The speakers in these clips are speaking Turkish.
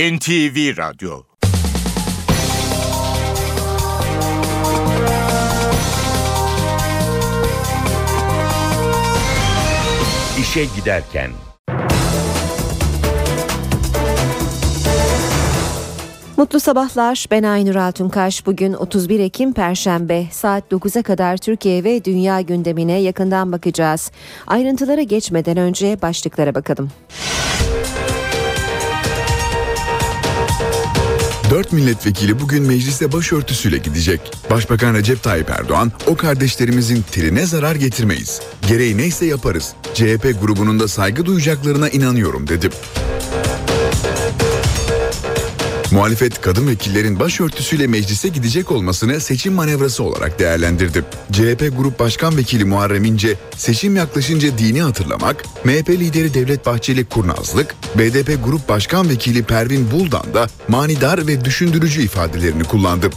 NTV Radyo İşe Giderken Mutlu sabahlar. Ben Aynur Altunkaş. Bugün 31 Ekim Perşembe saat 9'a kadar Türkiye ve dünya gündemine yakından bakacağız. Ayrıntılara geçmeden önce başlıklara bakalım. 4 milletvekili bugün meclise başörtüsüyle gidecek. Başbakan Recep Tayyip Erdoğan, o kardeşlerimizin teline zarar getirmeyiz. Gereği neyse yaparız. CHP grubunun da saygı duyacaklarına inanıyorum dedi. Muhalefet kadın vekillerin başörtüsüyle meclise gidecek olmasını seçim manevrası olarak değerlendirdi. CHP Grup Başkan Vekili Muharrem İnce seçim yaklaşınca dini hatırlamak, MHP lideri Devlet Bahçeli kurnazlık, BDP Grup Başkan Vekili Pervin Buldan da manidar ve düşündürücü ifadelerini kullandı.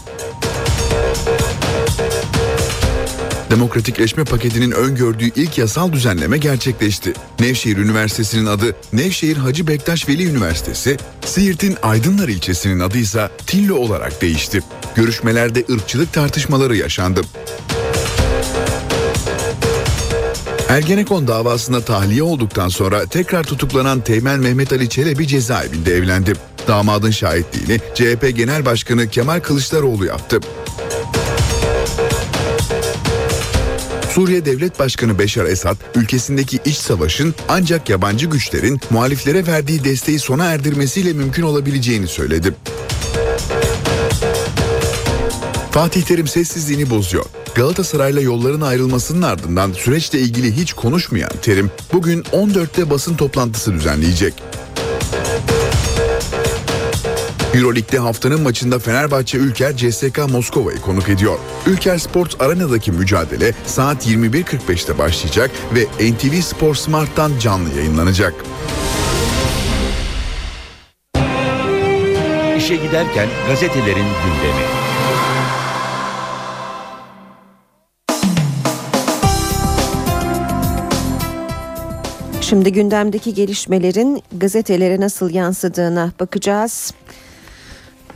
Demokratikleşme paketinin öngördüğü ilk yasal düzenleme gerçekleşti. Nevşehir Üniversitesi'nin adı Nevşehir Hacı Bektaş Veli Üniversitesi, Siirt'in Aydınlar ilçesinin adı ise Tillo olarak değişti. Görüşmelerde ırkçılık tartışmaları yaşandı. Ergenekon davasında tahliye olduktan sonra tekrar tutuklanan Teğmen Mehmet Ali Çelebi cezaevinde evlendi. Damadın şahitliğini CHP Genel Başkanı Kemal Kılıçdaroğlu yaptı. Suriye Devlet Başkanı Beşar Esad, ülkesindeki iç savaşın ancak yabancı güçlerin muhaliflere verdiği desteği sona erdirmesiyle mümkün olabileceğini söyledi. Fatih Terim sessizliğini bozuyor. Galatasaray'la yolların ayrılmasının ardından süreçle ilgili hiç konuşmayan Terim bugün 14'te basın toplantısı düzenleyecek. Euroleague'de haftanın maçında Fenerbahçe Ülker CSK Moskova'yı konuk ediyor. Ülker Sports Arena'daki mücadele saat 21.45'te başlayacak ve NTV Spor Smart'tan canlı yayınlanacak. İşe giderken gazetelerin gündemi. Şimdi gündemdeki gelişmelerin gazetelere nasıl yansıdığına bakacağız.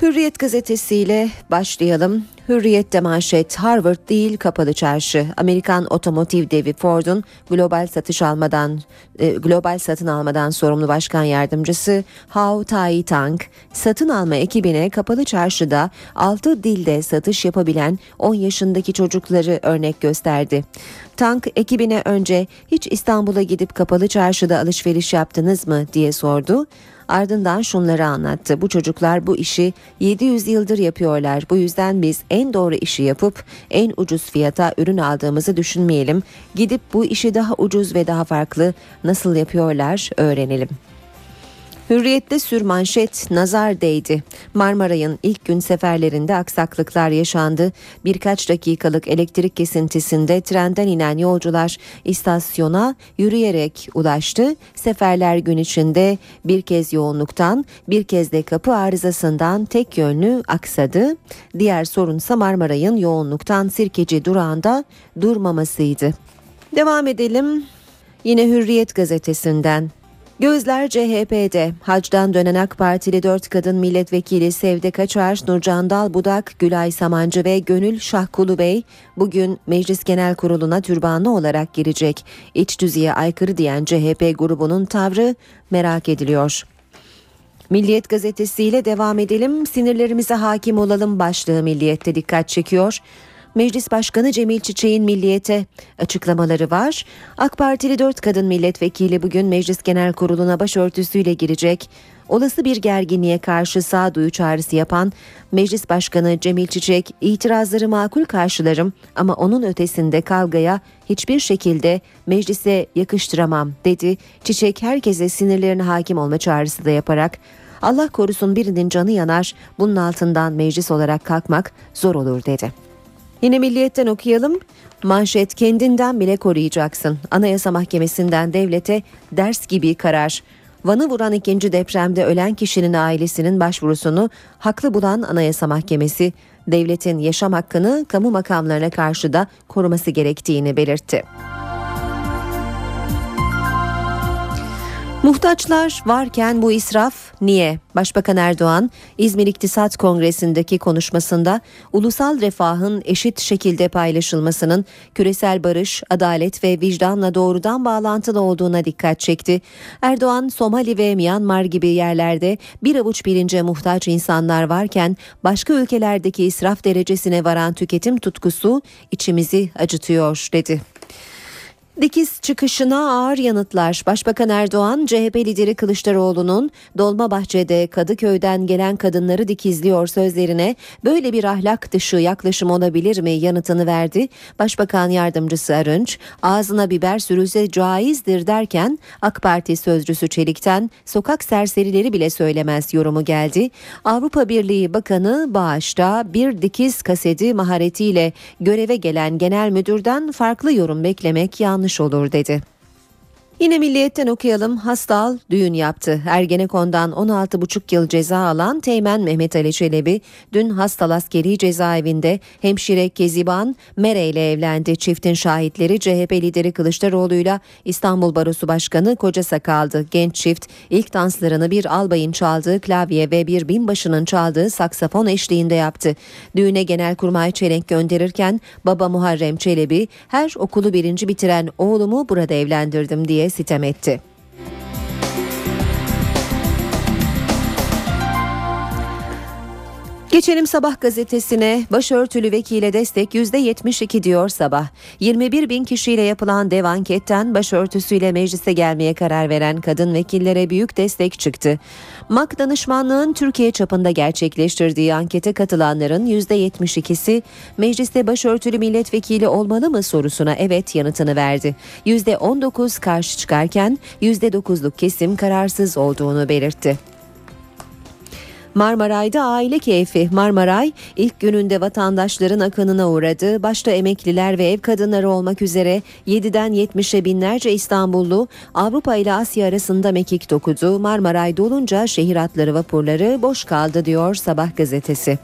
Hürriyet gazetesiyle başlayalım. Hürriyet'te manşet Harvard değil kapalı çarşı. Amerikan otomotiv devi Ford'un global satış almadan e, global satın almadan sorumlu başkan yardımcısı Hao Tai Tang satın alma ekibine kapalı çarşıda 6 dilde satış yapabilen 10 yaşındaki çocukları örnek gösterdi. Tang ekibine önce hiç İstanbul'a gidip kapalı çarşıda alışveriş yaptınız mı diye sordu. Ardından şunları anlattı. Bu çocuklar bu işi 700 yıldır yapıyorlar. Bu yüzden biz en doğru işi yapıp en ucuz fiyata ürün aldığımızı düşünmeyelim. Gidip bu işi daha ucuz ve daha farklı nasıl yapıyorlar öğrenelim. Hürriyette sürmanşet nazar değdi. Marmaray'ın ilk gün seferlerinde aksaklıklar yaşandı. Birkaç dakikalık elektrik kesintisinde trenden inen yolcular istasyona yürüyerek ulaştı. Seferler gün içinde bir kez yoğunluktan bir kez de kapı arızasından tek yönlü aksadı. Diğer sorunsa Marmaray'ın yoğunluktan Sirkeci durağında durmamasıydı. Devam edelim. Yine Hürriyet gazetesinden Gözler CHP'de. Hacdan dönen AK Partili dört kadın milletvekili Sevde Kaçar, Nurcan Dalbudak, Gülay Samancı ve Gönül Şahkulu Bey bugün Meclis Genel Kurulu'na türbanlı olarak girecek. İç düzeye aykırı diyen CHP grubunun tavrı merak ediliyor. Milliyet gazetesiyle devam edelim. Sinirlerimize hakim olalım başlığı Milliyet'te dikkat çekiyor. Meclis Başkanı Cemil Çiçek'in milliyete açıklamaları var. AK Partili 4 kadın milletvekili bugün Meclis Genel Kurulu'na başörtüsüyle girecek. Olası bir gerginliğe karşı sağduyu çağrısı yapan Meclis Başkanı Cemil Çiçek itirazları makul karşılarım ama onun ötesinde kavgaya hiçbir şekilde meclise yakıştıramam dedi. Çiçek herkese sinirlerine hakim olma çağrısı da yaparak Allah korusun birinin canı yanar bunun altından meclis olarak kalkmak zor olur dedi. Yine Milliyet'ten okuyalım. Manşet kendinden bile koruyacaksın. Anayasa Mahkemesi'nden devlete ders gibi karar. Van'ı vuran ikinci depremde ölen kişinin ailesinin başvurusunu haklı bulan Anayasa Mahkemesi, devletin yaşam hakkını kamu makamlarına karşı da koruması gerektiğini belirtti. Muhtaçlar varken bu israf niye? Başbakan Erdoğan İzmir İktisat Kongresi'ndeki konuşmasında ulusal refahın eşit şekilde paylaşılmasının küresel barış, adalet ve vicdanla doğrudan bağlantılı olduğuna dikkat çekti. Erdoğan Somali ve Myanmar gibi yerlerde bir avuç pirince muhtaç insanlar varken başka ülkelerdeki israf derecesine varan tüketim tutkusu içimizi acıtıyor dedi. Dikiz çıkışına ağır yanıtlar. Başbakan Erdoğan, CHP lideri Kılıçdaroğlu'nun Dolmabahçe'de Kadıköy'den gelen kadınları dikizliyor sözlerine böyle bir ahlak dışı yaklaşım olabilir mi yanıtını verdi. Başbakan yardımcısı Arınç, ağzına biber sürülse caizdir derken AK Parti sözcüsü Çelik'ten sokak serserileri bile söylemez yorumu geldi. Avrupa Birliği Bakanı Bağış'ta bir dikiz kaseti maharetiyle göreve gelen genel müdürden farklı yorum beklemek yanlış yanlış olur dedi. Yine Milliyet'ten okuyalım. Hastal düğün yaptı. Ergenekon'dan 16,5 yıl ceza alan Teğmen Mehmet Ali Çelebi dün Hastal Askeri Cezaevinde hemşire Keziban Mere ile evlendi. Çiftin şahitleri CHP lideri Kılıçdaroğlu'yla İstanbul Barosu Başkanı Koca Sakaldı. Genç çift ilk danslarını bir albayın çaldığı klavye ve bir binbaşının çaldığı saksafon eşliğinde yaptı. Düğüne Genelkurmay Çelenk gönderirken baba Muharrem Çelebi her okulu birinci bitiren oğlumu burada evlendirdim diye sitem etti. Geçelim Sabah gazetesine başörtülü vekile destek %72 diyor Sabah. 21 bin kişiyle yapılan dev anketten başörtüsüyle meclise gelmeye karar veren kadın vekillere büyük destek çıktı. MAK danışmanlığın Türkiye çapında gerçekleştirdiği ankete katılanların %72'si mecliste başörtülü milletvekili olmalı mı sorusuna evet yanıtını verdi. %19 karşı çıkarken %9'luk kesim kararsız olduğunu belirtti. Marmaray'da aile keyfi. Marmaray ilk gününde vatandaşların akınına uğradı. Başta emekliler ve ev kadınları olmak üzere 7'den 70'e binlerce İstanbullu Avrupa ile Asya arasında mekik dokudu. Marmaray dolunca şehir hatları vapurları boş kaldı diyor Sabah gazetesi.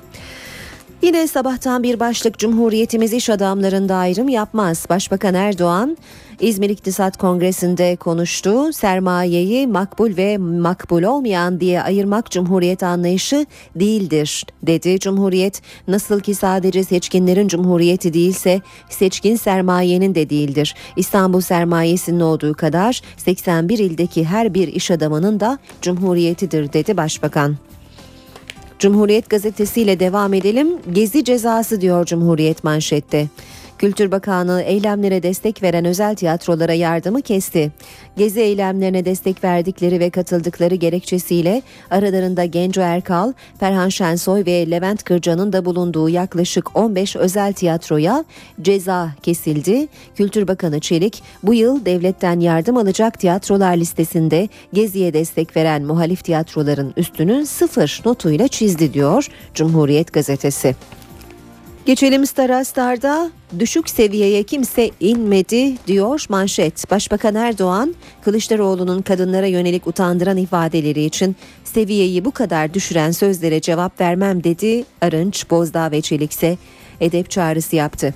Yine sabahtan bir başlık Cumhuriyetimiz iş adamlarında ayrım yapmaz. Başbakan Erdoğan İzmir İktisat Kongresi'nde konuştu. Sermayeyi makbul ve makbul olmayan diye ayırmak Cumhuriyet anlayışı değildir dedi. Cumhuriyet nasıl ki sadece seçkinlerin cumhuriyeti değilse seçkin sermayenin de değildir. İstanbul sermayesinin olduğu kadar 81 ildeki her bir iş adamının da cumhuriyetidir dedi Başbakan. Cumhuriyet gazetesiyle devam edelim. Gezi cezası diyor Cumhuriyet manşette. Kültür Bakanı eylemlere destek veren özel tiyatrolara yardımı kesti. Gezi eylemlerine destek verdikleri ve katıldıkları gerekçesiyle aralarında Genco Erkal, Ferhan Şensoy ve Levent Kırca'nın da bulunduğu yaklaşık 15 özel tiyatroya ceza kesildi. Kültür Bakanı Çelik bu yıl devletten yardım alacak tiyatrolar listesinde Gezi'ye destek veren muhalif tiyatroların üstünü sıfır notuyla çizdi diyor Cumhuriyet Gazetesi. Geçelim Star Star'da düşük seviyeye kimse inmedi diyor manşet. Başbakan Erdoğan Kılıçdaroğlu'nun kadınlara yönelik utandıran ifadeleri için seviyeyi bu kadar düşüren sözlere cevap vermem dedi. Arınç, Bozdağ ve Çelik ise edep çağrısı yaptı.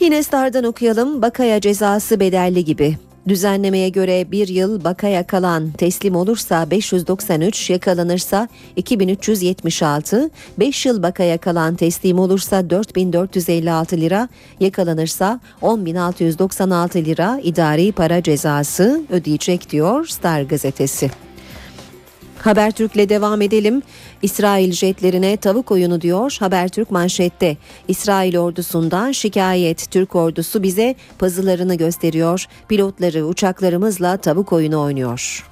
Yine Star'dan okuyalım. Bakaya cezası bedelli gibi. Düzenlemeye göre bir yıl bakaya kalan teslim olursa 593 yakalanırsa 2376, 5 yıl bakaya kalan teslim olursa 4456 lira yakalanırsa 10696 lira idari para cezası ödeyecek diyor Star gazetesi. Habertürk'le devam edelim. İsrail jetlerine tavuk oyunu diyor Habertürk manşette. İsrail ordusundan şikayet. Türk ordusu bize pazılarını gösteriyor. Pilotları uçaklarımızla tavuk oyunu oynuyor.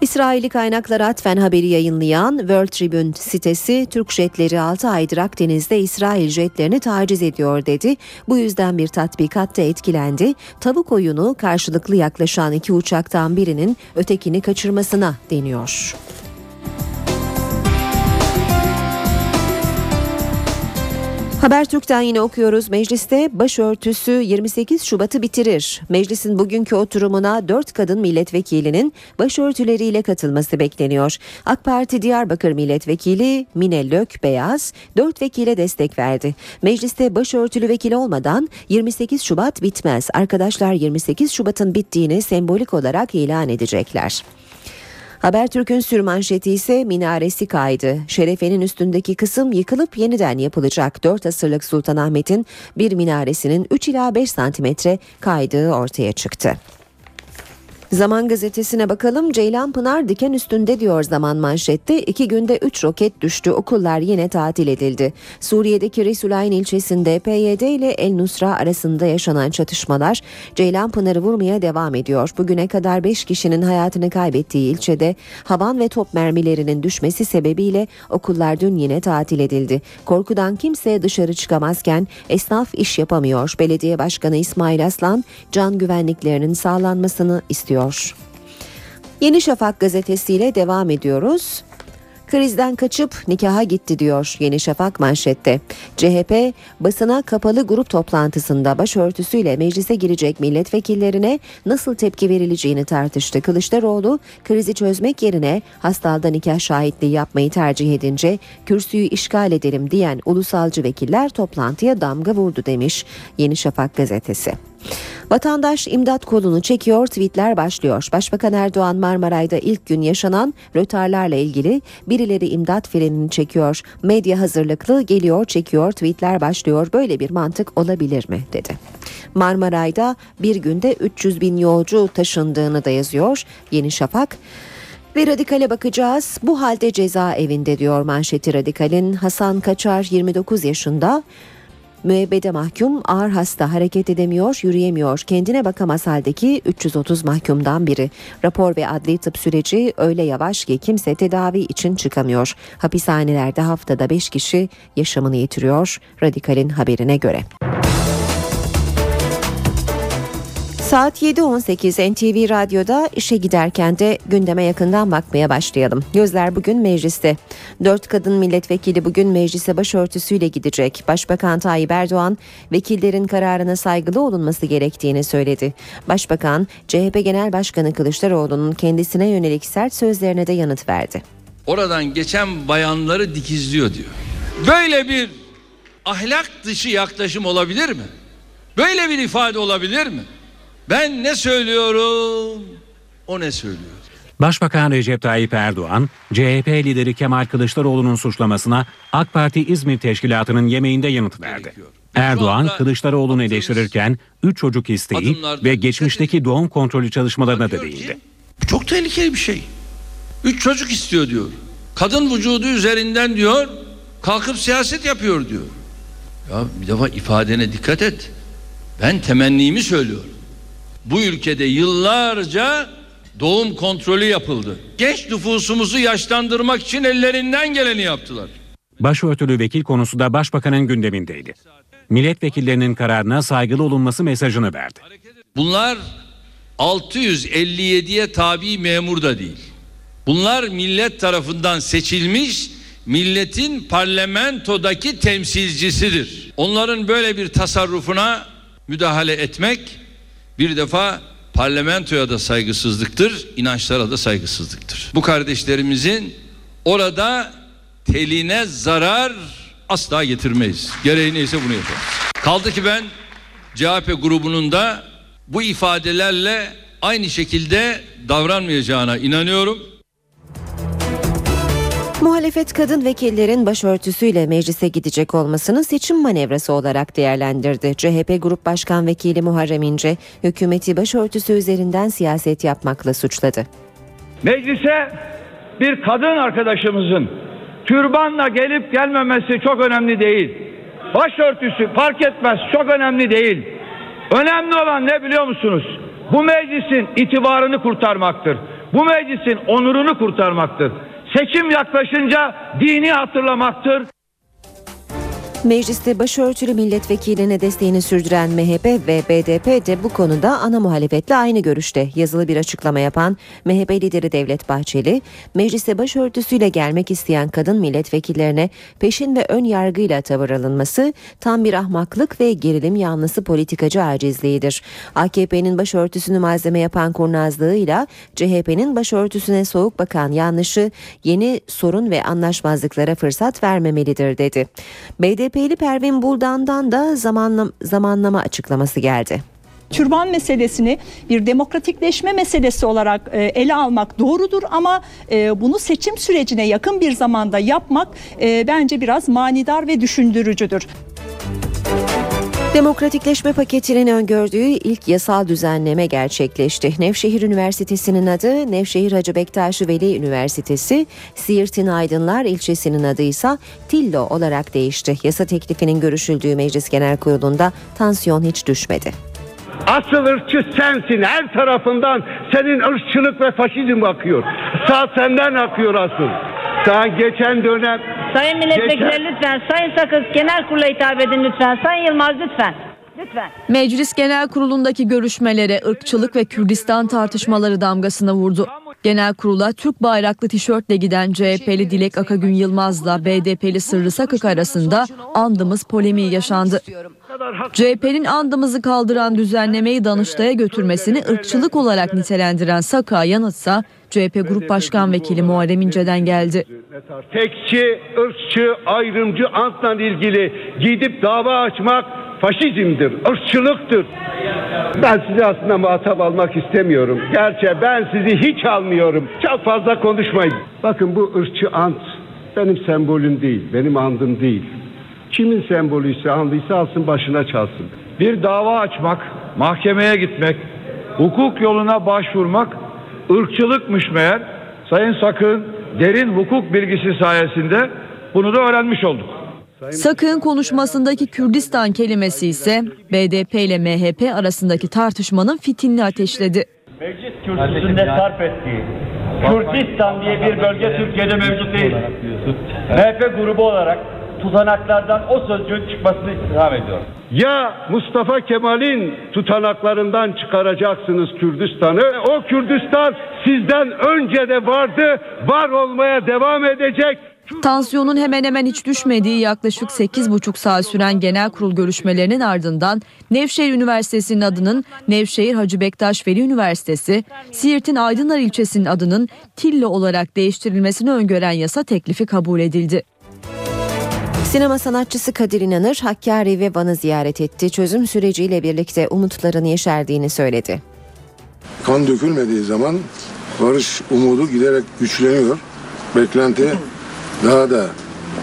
İsraili kaynaklara atfen haberi yayınlayan World Tribune sitesi Türk jetleri 6 aydır Akdeniz'de İsrail jetlerini taciz ediyor dedi. Bu yüzden bir tatbikatta etkilendi. Tavuk oyunu karşılıklı yaklaşan iki uçaktan birinin ötekini kaçırmasına deniyor. Habertürk'ten yine okuyoruz. Mecliste başörtüsü 28 Şubat'ı bitirir. Meclisin bugünkü oturumuna 4 kadın milletvekilinin başörtüleriyle katılması bekleniyor. AK Parti Diyarbakır Milletvekili Mine Lök Beyaz 4 vekile destek verdi. Mecliste başörtülü vekil olmadan 28 Şubat bitmez. Arkadaşlar 28 Şubat'ın bittiğini sembolik olarak ilan edecekler. Habertürk'ün sürmanşeti ise minaresi kaydı. Şerefenin üstündeki kısım yıkılıp yeniden yapılacak 4 asırlık Sultanahmet'in bir minaresinin 3 ila 5 santimetre kaydığı ortaya çıktı. Zaman gazetesine bakalım. Ceylan Pınar diken üstünde diyor zaman manşette. İki günde üç roket düştü. Okullar yine tatil edildi. Suriye'deki Resulayn ilçesinde PYD ile El Nusra arasında yaşanan çatışmalar Ceylan Pınar'ı vurmaya devam ediyor. Bugüne kadar beş kişinin hayatını kaybettiği ilçede havan ve top mermilerinin düşmesi sebebiyle okullar dün yine tatil edildi. Korkudan kimse dışarı çıkamazken esnaf iş yapamıyor. Belediye Başkanı İsmail Aslan can güvenliklerinin sağlanmasını istiyor ediyor. Yeni Şafak gazetesiyle devam ediyoruz. Krizden kaçıp nikaha gitti diyor Yeni Şafak manşette. CHP basına kapalı grup toplantısında başörtüsüyle meclise girecek milletvekillerine nasıl tepki verileceğini tartıştı. Kılıçdaroğlu krizi çözmek yerine hastalda nikah şahitliği yapmayı tercih edince kürsüyü işgal edelim diyen ulusalcı vekiller toplantıya damga vurdu demiş Yeni Şafak gazetesi. Vatandaş imdat kolunu çekiyor, tweetler başlıyor. Başbakan Erdoğan Marmaray'da ilk gün yaşanan rötarlarla ilgili birileri imdat frenini çekiyor. Medya hazırlıklı geliyor, çekiyor, tweetler başlıyor. Böyle bir mantık olabilir mi dedi. Marmaray'da bir günde 300 bin yolcu taşındığını da yazıyor Yeni Şafak. Ve radikale bakacağız. Bu halde cezaevinde diyor manşeti radikalin. Hasan Kaçar 29 yaşında Müebbede mahkum ağır hasta hareket edemiyor, yürüyemiyor. Kendine bakamaz haldeki 330 mahkumdan biri. Rapor ve adli tıp süreci öyle yavaş ki kimse tedavi için çıkamıyor. Hapishanelerde haftada 5 kişi yaşamını yitiriyor. Radikal'in haberine göre. Saat 7.18 NTV Radyo'da işe giderken de gündeme yakından bakmaya başlayalım. Gözler bugün mecliste. Dört kadın milletvekili bugün meclise başörtüsüyle gidecek. Başbakan Tayyip Erdoğan vekillerin kararına saygılı olunması gerektiğini söyledi. Başbakan CHP Genel Başkanı Kılıçdaroğlu'nun kendisine yönelik sert sözlerine de yanıt verdi. Oradan geçen bayanları dikizliyor diyor. Böyle bir ahlak dışı yaklaşım olabilir mi? Böyle bir ifade olabilir mi? Ben ne söylüyorum? O ne söylüyor? Başbakan Recep Tayyip Erdoğan, CHP lideri Kemal Kılıçdaroğlu'nun suçlamasına AK Parti İzmir Teşkilatı'nın yemeğinde yanıt verdi. Erdoğan, Kılıçdaroğlu'nu eleştirirken 3 çocuk isteği ve geçmişteki doğum kontrolü çalışmalarına da değindi. Çok tehlikeli bir şey. 3 çocuk istiyor diyor. Kadın vücudu üzerinden diyor, kalkıp siyaset yapıyor diyor. Ya bir defa ifadene dikkat et. Ben temennimi söylüyorum. Bu ülkede yıllarca doğum kontrolü yapıldı. Genç nüfusumuzu yaşlandırmak için ellerinden geleni yaptılar. Başörtülü vekil konusu da başbakanın gündemindeydi. Milletvekillerinin kararına saygılı olunması mesajını verdi. Bunlar 657'ye tabi memur da değil. Bunlar millet tarafından seçilmiş milletin parlamentodaki temsilcisidir. Onların böyle bir tasarrufuna müdahale etmek bir defa parlamentoya da saygısızlıktır, inançlara da saygısızlıktır. Bu kardeşlerimizin orada teline zarar asla getirmeyiz. Gereği neyse bunu yaparız. Kaldı ki ben CHP grubunun da bu ifadelerle aynı şekilde davranmayacağına inanıyorum. Muhalefet kadın vekillerin başörtüsüyle meclise gidecek olmasını seçim manevrası olarak değerlendirdi. CHP Grup Başkan Vekili Muharrem İnce, hükümeti başörtüsü üzerinden siyaset yapmakla suçladı. Meclise bir kadın arkadaşımızın türbanla gelip gelmemesi çok önemli değil. Başörtüsü fark etmez çok önemli değil. Önemli olan ne biliyor musunuz? Bu meclisin itibarını kurtarmaktır. Bu meclisin onurunu kurtarmaktır. Seçim yaklaşınca dini hatırlamaktır. Mecliste başörtülü milletvekiline desteğini sürdüren MHP ve BDP de bu konuda ana muhalefetle aynı görüşte. Yazılı bir açıklama yapan MHP lideri Devlet Bahçeli, meclise başörtüsüyle gelmek isteyen kadın milletvekillerine peşin ve ön yargıyla tavır alınması tam bir ahmaklık ve gerilim yanlısı politikacı acizliğidir. AKP'nin başörtüsünü malzeme yapan kurnazlığıyla CHP'nin başörtüsüne soğuk bakan yanlışı yeni sorun ve anlaşmazlıklara fırsat vermemelidir dedi. BDP'li Pervin Buldan'dan da zamanlama açıklaması geldi. Türban meselesini bir demokratikleşme meselesi olarak e, ele almak doğrudur ama e, bunu seçim sürecine yakın bir zamanda yapmak e, bence biraz manidar ve düşündürücüdür. Demokratikleşme paketinin öngördüğü ilk yasal düzenleme gerçekleşti. Nevşehir Üniversitesi'nin adı Nevşehir Hacı Bektaş Veli Üniversitesi, Siirt'in Aydınlar ilçesinin adı ise Tillo olarak değişti. Yasa teklifinin görüşüldüğü Meclis Genel Kurulu'nda tansiyon hiç düşmedi. Asıl ırkçı sensin. Her tarafından senin ırkçılık ve faşizm akıyor. Sağ senden akıyor asıl. Sen geçen dönem Sayın milletvekilleri Geçen- lütfen. Sayın Sakız genel kurula hitap edin lütfen. Sayın Yılmaz lütfen. Lütfen. Meclis Genel Kurulu'ndaki görüşmelere ırkçılık ve Kürdistan tartışmaları damgasını vurdu. Genel kurula Türk bayraklı tişörtle giden CHP'li Dilek Akagün Yılmaz'la BDP'li Sırrı Sakık arasında andımız polemiği yaşandı. CHP'nin andımızı kaldıran düzenlemeyi Danıştay'a götürmesini ırkçılık olarak nitelendiren Sakık'a yanıtsa CHP Grup Başkan Vekili Muharrem İnce'den geldi. tekçi, ırkçı, ayrımcı antla ilgili gidip dava açmak faşizmdir, ırkçılıktır. Ben sizi aslında muhatap almak istemiyorum. Gerçi ben sizi hiç almıyorum. Çok fazla konuşmayın. Bakın bu ırkçı ant benim sembolüm değil, benim andım değil. Kimin sembolüyse andıysa alsın başına çalsın. Bir dava açmak, mahkemeye gitmek, hukuk yoluna başvurmak ırkçılıkmış meğer. Sayın Sakın derin hukuk bilgisi sayesinde bunu da öğrenmiş olduk. Sakın konuşmasındaki Kürdistan kelimesi ise BDP ile MHP arasındaki tartışmanın fitilini ateşledi. Meclis kürsüsünde sarf ettiği Kürdistan diye bir bölge Türkiye'de mevcut değil. MHP grubu olarak tutanaklardan o sözcüğün çıkmasını istirham ediyorum. Ya Mustafa Kemal'in tutanaklarından çıkaracaksınız Kürdistan'ı. O Kürdistan sizden önce de vardı, var olmaya devam edecek. Tansiyonun hemen hemen hiç düşmediği yaklaşık 8,5 saat süren genel kurul görüşmelerinin ardından Nevşehir Üniversitesi'nin adının Nevşehir Hacı Bektaş Veli Üniversitesi, Siirt'in Aydınlar ilçesinin adının Tillo olarak değiştirilmesini öngören yasa teklifi kabul edildi. Sinema sanatçısı Kadir İnanır Hakkari ve Van'ı ziyaret etti. Çözüm süreciyle birlikte umutların yeşerdiğini söyledi. kan dökülmediği zaman barış umudu giderek güçleniyor. Beklenti daha da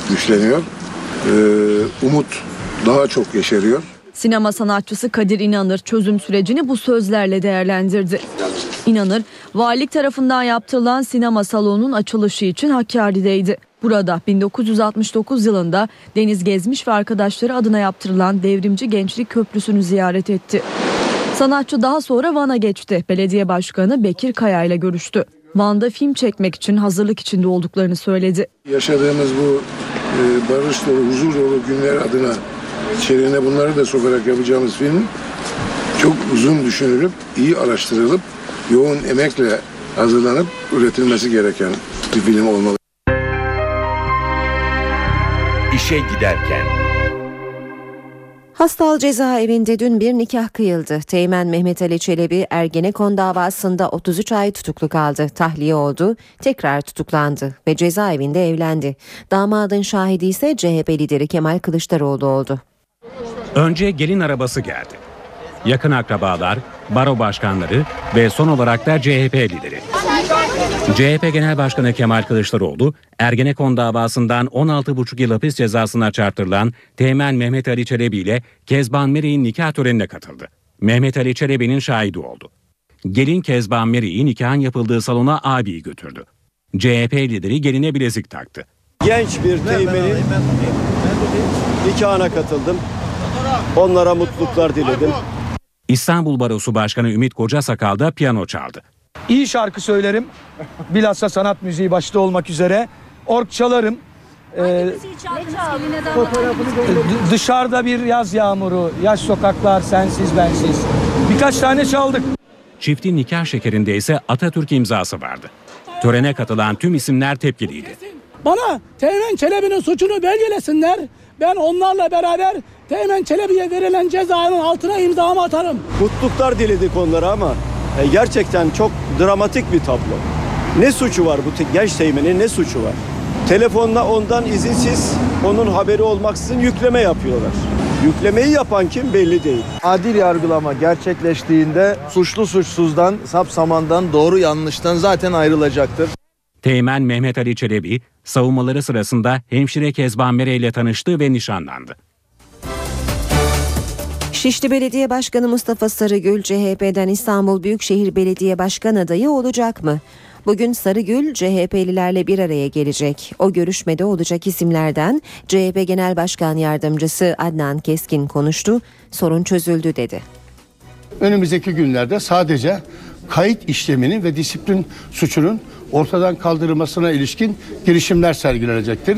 güçleniyor. Ee, umut daha çok yeşeriyor. Sinema sanatçısı Kadir İnanır çözüm sürecini bu sözlerle değerlendirdi. İnanır, valilik tarafından yaptırılan sinema salonunun açılışı için Hakkari'deydi. Burada 1969 yılında Deniz Gezmiş ve arkadaşları adına yaptırılan Devrimci Gençlik Köprüsü'nü ziyaret etti. Sanatçı daha sonra Van'a geçti. Belediye Başkanı Bekir Kaya ile görüştü. Van'da film çekmek için hazırlık içinde olduklarını söyledi. Yaşadığımız bu e, barış dolu, huzur dolu günler adına içeriğine bunları da sokarak yapacağımız film çok uzun düşünülüp, iyi araştırılıp, yoğun emekle hazırlanıp üretilmesi gereken bir film olmalı. İşe giderken Hastal cezaevinde dün bir nikah kıyıldı. Teğmen Mehmet Ali Çelebi Ergenekon davasında 33 ay tutuklu kaldı. Tahliye oldu, tekrar tutuklandı ve cezaevinde evlendi. Damadın şahidi ise CHP lideri Kemal Kılıçdaroğlu oldu. Önce gelin arabası geldi. Yakın akrabalar, baro başkanları ve son olarak da CHP lideri. CHP Genel Başkanı Kemal Kılıçdaroğlu, Ergenekon davasından 16,5 yıl hapis cezasına çarptırılan Teğmen Mehmet Ali Çelebi ile Kezban Meri'nin nikah törenine katıldı. Mehmet Ali Çelebi'nin şahidi oldu. Gelin Kezban Meri'yi nikahın yapıldığı salona abiyi götürdü. CHP lideri geline bilezik taktı. Genç bir teğmenin nikahına katıldım. Onlara mutluluklar diledim. İstanbul Barosu Başkanı Ümit Kocasakal da piyano çaldı. İyi şarkı söylerim. Bilhassa sanat müziği başta olmak üzere. Ork çalarım. e, d- dışarıda bir yaz yağmuru, yaş sokaklar, sensiz bensiz. Birkaç tane çaldık. Çiftin nikah şekerinde ise Atatürk imzası vardı. Törene katılan tüm isimler tepkiliydi. Bana Teğmen Çelebi'nin suçunu belgelesinler. Ben onlarla beraber Teğmen Çelebi'ye verilen cezanın altına imzamı atarım. Mutluluklar diledik onlara ama e, gerçekten çok dramatik bir tablo. Ne suçu var bu genç teğmenin ne suçu var? Telefonla ondan izinsiz onun haberi olmaksızın yükleme yapıyorlar. Yüklemeyi yapan kim belli değil. Adil yargılama gerçekleştiğinde suçlu suçsuzdan, sapsamandan, doğru yanlıştan zaten ayrılacaktır. Teğmen Mehmet Ali Çelebi savunmaları sırasında hemşire Kezban Mere ile tanıştı ve nişanlandı. Şişli Belediye Başkanı Mustafa Sarıgül CHP'den İstanbul Büyükşehir Belediye Başkan adayı olacak mı? Bugün Sarıgül CHP'lilerle bir araya gelecek. O görüşmede olacak isimlerden CHP Genel Başkan Yardımcısı Adnan Keskin konuştu. Sorun çözüldü dedi. Önümüzdeki günlerde sadece kayıt işleminin ve disiplin suçunun ortadan kaldırılmasına ilişkin girişimler sergilenecektir.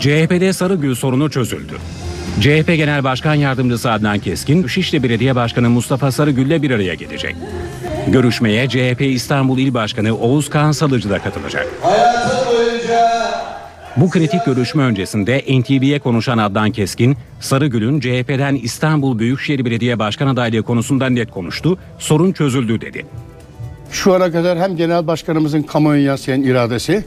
CHP'de Sarıgül sorunu çözüldü. CHP Genel Başkan Yardımcısı Adnan Keskin, Şişli Belediye Başkanı Mustafa Sarıgül'le bir araya gelecek. Görüşmeye CHP İstanbul İl Başkanı Oğuz Kağan Salıcı da katılacak. Bu kritik görüşme öncesinde NTV'ye konuşan Adnan Keskin, Sarıgül'ün CHP'den İstanbul Büyükşehir Belediye Başkan adaylığı konusunda net konuştu, sorun çözüldü dedi. Şu ana kadar hem Genel Başkanımızın kamuoyu yansıyan iradesi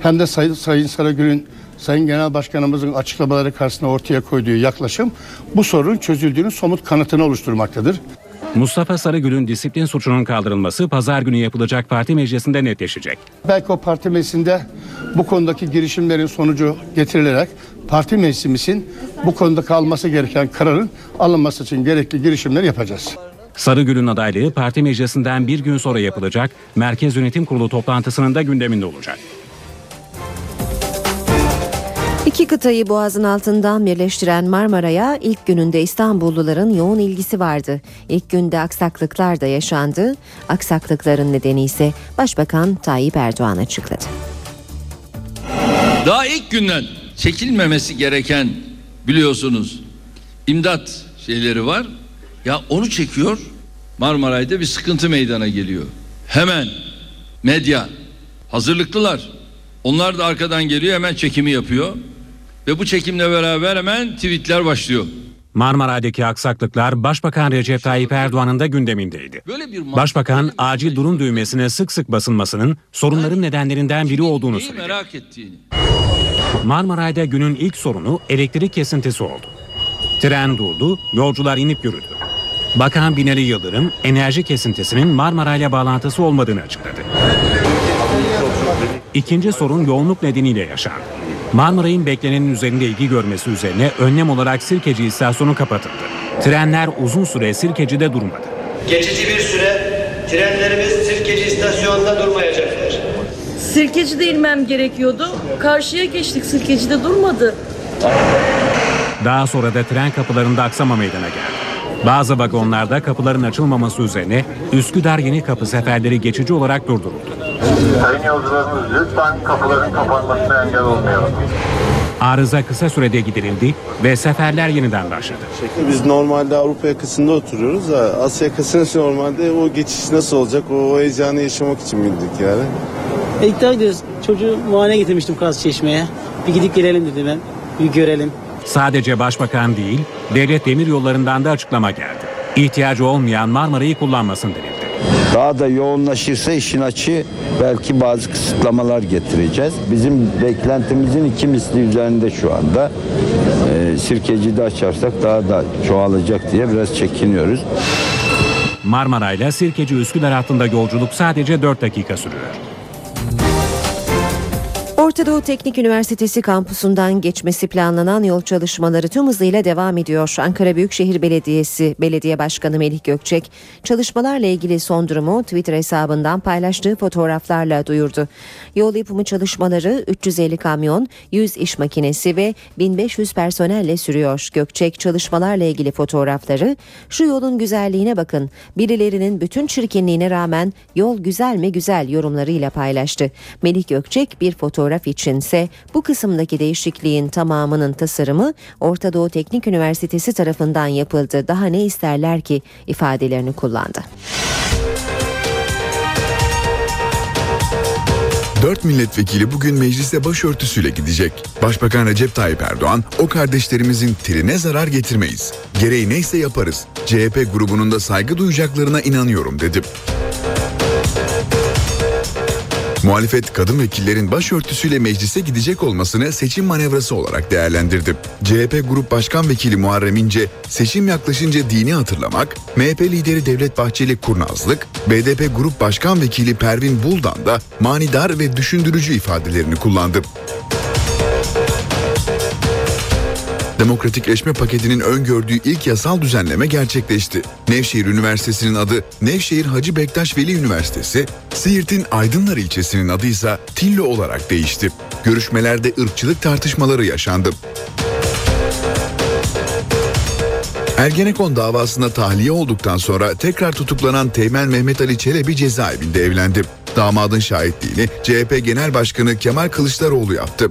hem de Sayın, Sayın Sarıgül'ün Sayın Genel Başkanımızın açıklamaları karşısında ortaya koyduğu yaklaşım bu sorunun çözüldüğünün somut kanıtını oluşturmaktadır. Mustafa Sarıgül'ün disiplin suçunun kaldırılması pazar günü yapılacak parti meclisinde netleşecek. Belki o parti meclisinde bu konudaki girişimlerin sonucu getirilerek parti meclisimizin bu konuda kalması gereken kararın alınması için gerekli girişimler yapacağız. Sarıgül'ün adaylığı parti meclisinden bir gün sonra yapılacak Merkez Yönetim Kurulu toplantısının da gündeminde olacak. İki kıtayı boğazın altından birleştiren Marmara'ya ilk gününde İstanbulluların yoğun ilgisi vardı. İlk günde aksaklıklar da yaşandı. Aksaklıkların nedeni ise Başbakan Tayyip Erdoğan açıkladı. Daha ilk günden çekilmemesi gereken biliyorsunuz imdat şeyleri var. Ya onu çekiyor. Marmaray'da bir sıkıntı meydana geliyor. Hemen medya hazırlıklılar. Onlar da arkadan geliyor hemen çekimi yapıyor. Ve bu çekimle beraber hemen tweetler başlıyor. Marmaray'daki aksaklıklar Başbakan Recep Tayyip Erdoğan'ın da gündemindeydi. Başbakan acil durum düğmesine sık sık basılmasının sorunların nedenlerinden biri olduğunu söyledi. merak ettiğini. Marmaray'da günün ilk sorunu elektrik kesintisi oldu. Tren durdu, yolcular inip yürüdü. Bakan Binali Yıldırım enerji kesintisinin Marmaray'la bağlantısı olmadığını açıkladı. İkinci sorun yoğunluk nedeniyle yaşandı. Marmaray'ın beklenenin üzerinde ilgi görmesi üzerine önlem olarak Sirkeci istasyonu kapatıldı. Trenler uzun süre Sirkeci'de durmadı. Geçici bir süre trenlerimiz Sirkeci istasyonunda durmayacaklar. Sirkeci'de inmem gerekiyordu. Karşıya geçtik Sirkeci'de durmadı. Daha sonra da tren kapılarında aksama meydana geldi. Bazı vagonlarda kapıların açılmaması üzerine Üsküdar Yeni Kapı seferleri geçici olarak durduruldu. Sayın yolcularımız lütfen kapıların kapanmasına engel olmayalım. Arıza kısa sürede giderildi ve seferler yeniden başladı. Biz normalde Avrupa yakasında oturuyoruz da Asya yakasında normalde o geçiş nasıl olacak o heyecanı yaşamak için bindik yani. İlk gidiyoruz. Çocuğu muayene getirmiştim Kaz Çeşme'ye. Bir gidip gelelim dedim ben. Bir görelim. Sadece başbakan değil, devlet demir yollarından da açıklama geldi. İhtiyacı olmayan Marmara'yı kullanmasın denildi. Daha da yoğunlaşırsa işin açığı belki bazı kısıtlamalar getireceğiz. Bizim beklentimizin iki misli üzerinde şu anda. Ee, Sirkeci'de açarsak daha da çoğalacak diye biraz çekiniyoruz. Marmara ile Sirkeci Üsküdar hattında yolculuk sadece 4 dakika sürüyor. Orta Doğu Teknik Üniversitesi kampüsünden geçmesi planlanan yol çalışmaları tüm hızıyla devam ediyor. Ankara Büyükşehir Belediyesi Belediye Başkanı Melih Gökçek çalışmalarla ilgili son durumu Twitter hesabından paylaştığı fotoğraflarla duyurdu. Yol yapımı çalışmaları 350 kamyon, 100 iş makinesi ve 1500 personelle sürüyor. Gökçek çalışmalarla ilgili fotoğrafları şu yolun güzelliğine bakın. Birilerinin bütün çirkinliğine rağmen yol güzel mi güzel yorumlarıyla paylaştı. Melih Gökçek bir fotoğraf içinse bu kısımdaki değişikliğin tamamının tasarımı Orta Doğu Teknik Üniversitesi tarafından yapıldı. Daha ne isterler ki ifadelerini kullandı. Dört milletvekili bugün meclise başörtüsüyle gidecek. Başbakan Recep Tayyip Erdoğan, o kardeşlerimizin trine zarar getirmeyiz. Gereği neyse yaparız. CHP grubunun da saygı duyacaklarına inanıyorum dedi. Muhalefet kadın vekillerin başörtüsüyle meclise gidecek olmasını seçim manevrası olarak değerlendirdi. CHP Grup Başkan Vekili Muharrem İnce seçim yaklaşınca dini hatırlamak, MHP lideri Devlet Bahçeli kurnazlık, BDP Grup Başkan Vekili Pervin Buldan da manidar ve düşündürücü ifadelerini kullandı. Demokratikleşme paketinin öngördüğü ilk yasal düzenleme gerçekleşti. Nevşehir Üniversitesi'nin adı Nevşehir Hacı Bektaş Veli Üniversitesi, Siirt'in Aydınlar ilçesinin adı ise Tillo olarak değişti. Görüşmelerde ırkçılık tartışmaları yaşandı. Ergenekon davasında tahliye olduktan sonra tekrar tutuklanan Teğmen Mehmet Ali Çelebi cezaevinde evlendi. Damadın şahitliğini CHP Genel Başkanı Kemal Kılıçdaroğlu yaptı.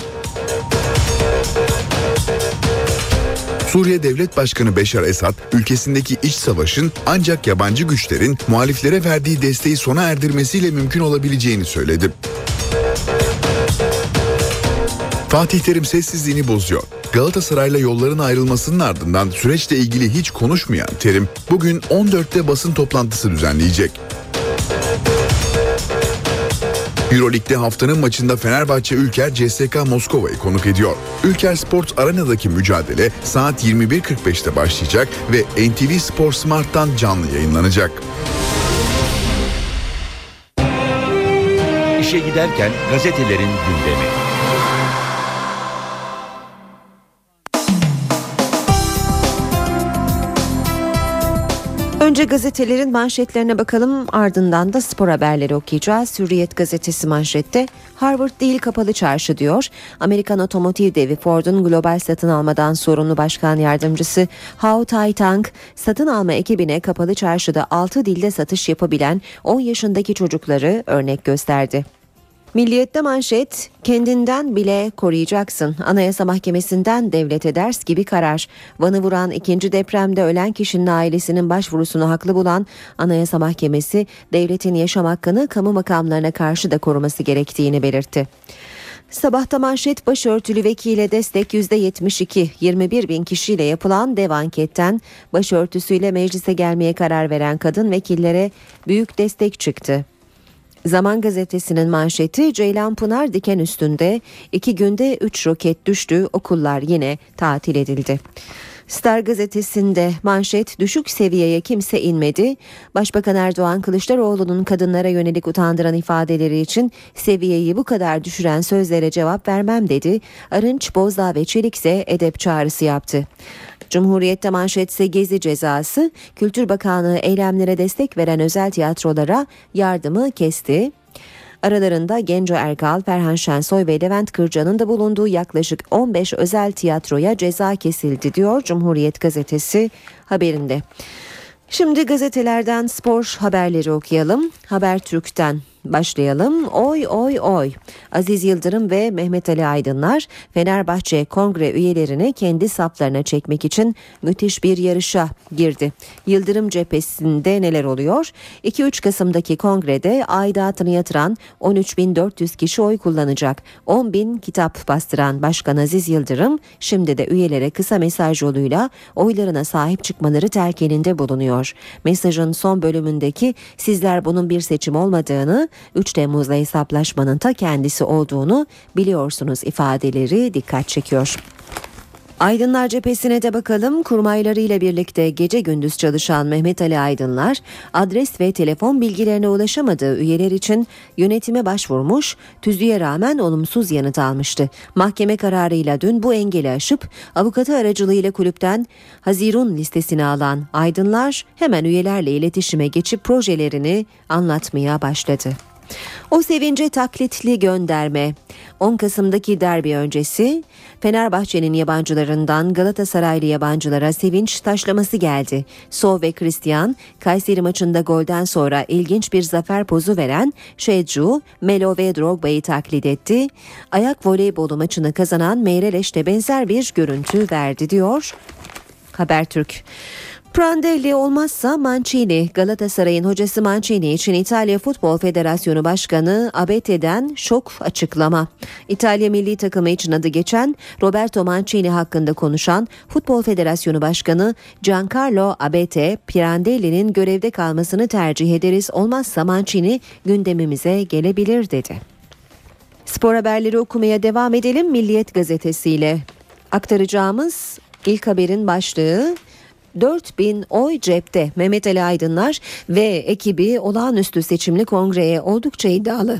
Suriye Devlet Başkanı Beşar Esad, ülkesindeki iç savaşın ancak yabancı güçlerin muhaliflere verdiği desteği sona erdirmesiyle mümkün olabileceğini söyledi. Fatih Terim sessizliğini bozuyor. Galatasaray'la yolların ayrılmasının ardından süreçle ilgili hiç konuşmayan Terim, bugün 14'te basın toplantısı düzenleyecek. Euroleague'de haftanın maçında Fenerbahçe Ülker CSK Moskova'yı konuk ediyor. Ülker Sports Arena'daki mücadele saat 21.45'te başlayacak ve NTV Spor Smart'tan canlı yayınlanacak. İşe giderken gazetelerin gündemi. Önce gazetelerin manşetlerine bakalım ardından da spor haberleri okuyacağız. Hürriyet gazetesi manşette Harvard değil kapalı çarşı diyor. Amerikan otomotiv devi Ford'un global satın almadan sorumlu başkan yardımcısı Hao Tai-tang satın alma ekibine kapalı çarşıda 6 dilde satış yapabilen 10 yaşındaki çocukları örnek gösterdi. Milliyette manşet kendinden bile koruyacaksın. Anayasa Mahkemesi'nden devlete ders gibi karar. Van'ı vuran ikinci depremde ölen kişinin ailesinin başvurusunu haklı bulan Anayasa Mahkemesi devletin yaşam hakkını kamu makamlarına karşı da koruması gerektiğini belirtti. Sabahta manşet başörtülü vekile destek %72, 21 bin kişiyle yapılan dev anketten başörtüsüyle meclise gelmeye karar veren kadın vekillere büyük destek çıktı. Zaman gazetesinin manşeti Ceylan Pınar diken üstünde iki günde 3 roket düştü okullar yine tatil edildi. Star gazetesinde manşet düşük seviyeye kimse inmedi. Başbakan Erdoğan Kılıçdaroğlu'nun kadınlara yönelik utandıran ifadeleri için seviyeyi bu kadar düşüren sözlere cevap vermem dedi. Arınç, Bozdağ ve Çelik ise edep çağrısı yaptı. Cumhuriyette manşetse gezi cezası, Kültür Bakanlığı eylemlere destek veren özel tiyatrolara yardımı kesti. Aralarında Genco Erkal, Ferhan Şensoy ve Levent Kırca'nın da bulunduğu yaklaşık 15 özel tiyatroya ceza kesildi diyor Cumhuriyet gazetesi haberinde. Şimdi gazetelerden spor haberleri okuyalım. Habertürk'ten başlayalım. Oy oy oy. Aziz Yıldırım ve Mehmet Ali Aydınlar Fenerbahçe kongre üyelerini kendi saplarına çekmek için müthiş bir yarışa girdi. Yıldırım cephesinde neler oluyor? 2-3 Kasım'daki kongrede aidatını yatıran 13.400 kişi oy kullanacak. 10.000 kitap bastıran Başkan Aziz Yıldırım şimdi de üyelere kısa mesaj yoluyla oylarına sahip çıkmaları telkininde bulunuyor. Mesajın son bölümündeki sizler bunun bir seçim olmadığını 3 Temmuz'da hesaplaşmanın ta kendisi olduğunu biliyorsunuz ifadeleri dikkat çekiyor. Aydınlar cephesine de bakalım. Kurmaylarıyla birlikte gece gündüz çalışan Mehmet Ali Aydınlar adres ve telefon bilgilerine ulaşamadığı üyeler için yönetime başvurmuş, tüzüğe rağmen olumsuz yanıt almıştı. Mahkeme kararıyla dün bu engeli aşıp avukatı aracılığıyla kulüpten Hazirun listesine alan Aydınlar hemen üyelerle iletişime geçip projelerini anlatmaya başladı. O sevince taklitli gönderme. 10 Kasım'daki derbi öncesi Fenerbahçe'nin yabancılarından Galatasaraylı yabancılara sevinç taşlaması geldi. So ve Christian Kayseri maçında golden sonra ilginç bir zafer pozu veren Şecu, Melo ve Drogba'yı taklit etti. Ayak voleybolu maçını kazanan Meireles de benzer bir görüntü verdi diyor Habertürk. Prandelli olmazsa Mancini, Galatasaray'ın hocası Mancini için İtalya Futbol Federasyonu Başkanı Abete'den şok açıklama. İtalya milli takımı için adı geçen Roberto Mancini hakkında konuşan Futbol Federasyonu Başkanı Giancarlo Abete, Prandelli'nin görevde kalmasını tercih ederiz olmazsa Mancini gündemimize gelebilir dedi. Spor haberleri okumaya devam edelim Milliyet gazetesiyle. Aktaracağımız ilk haberin başlığı 4000 oy cepte Mehmet Ali Aydınlar ve ekibi olağanüstü seçimli kongreye oldukça iddialı.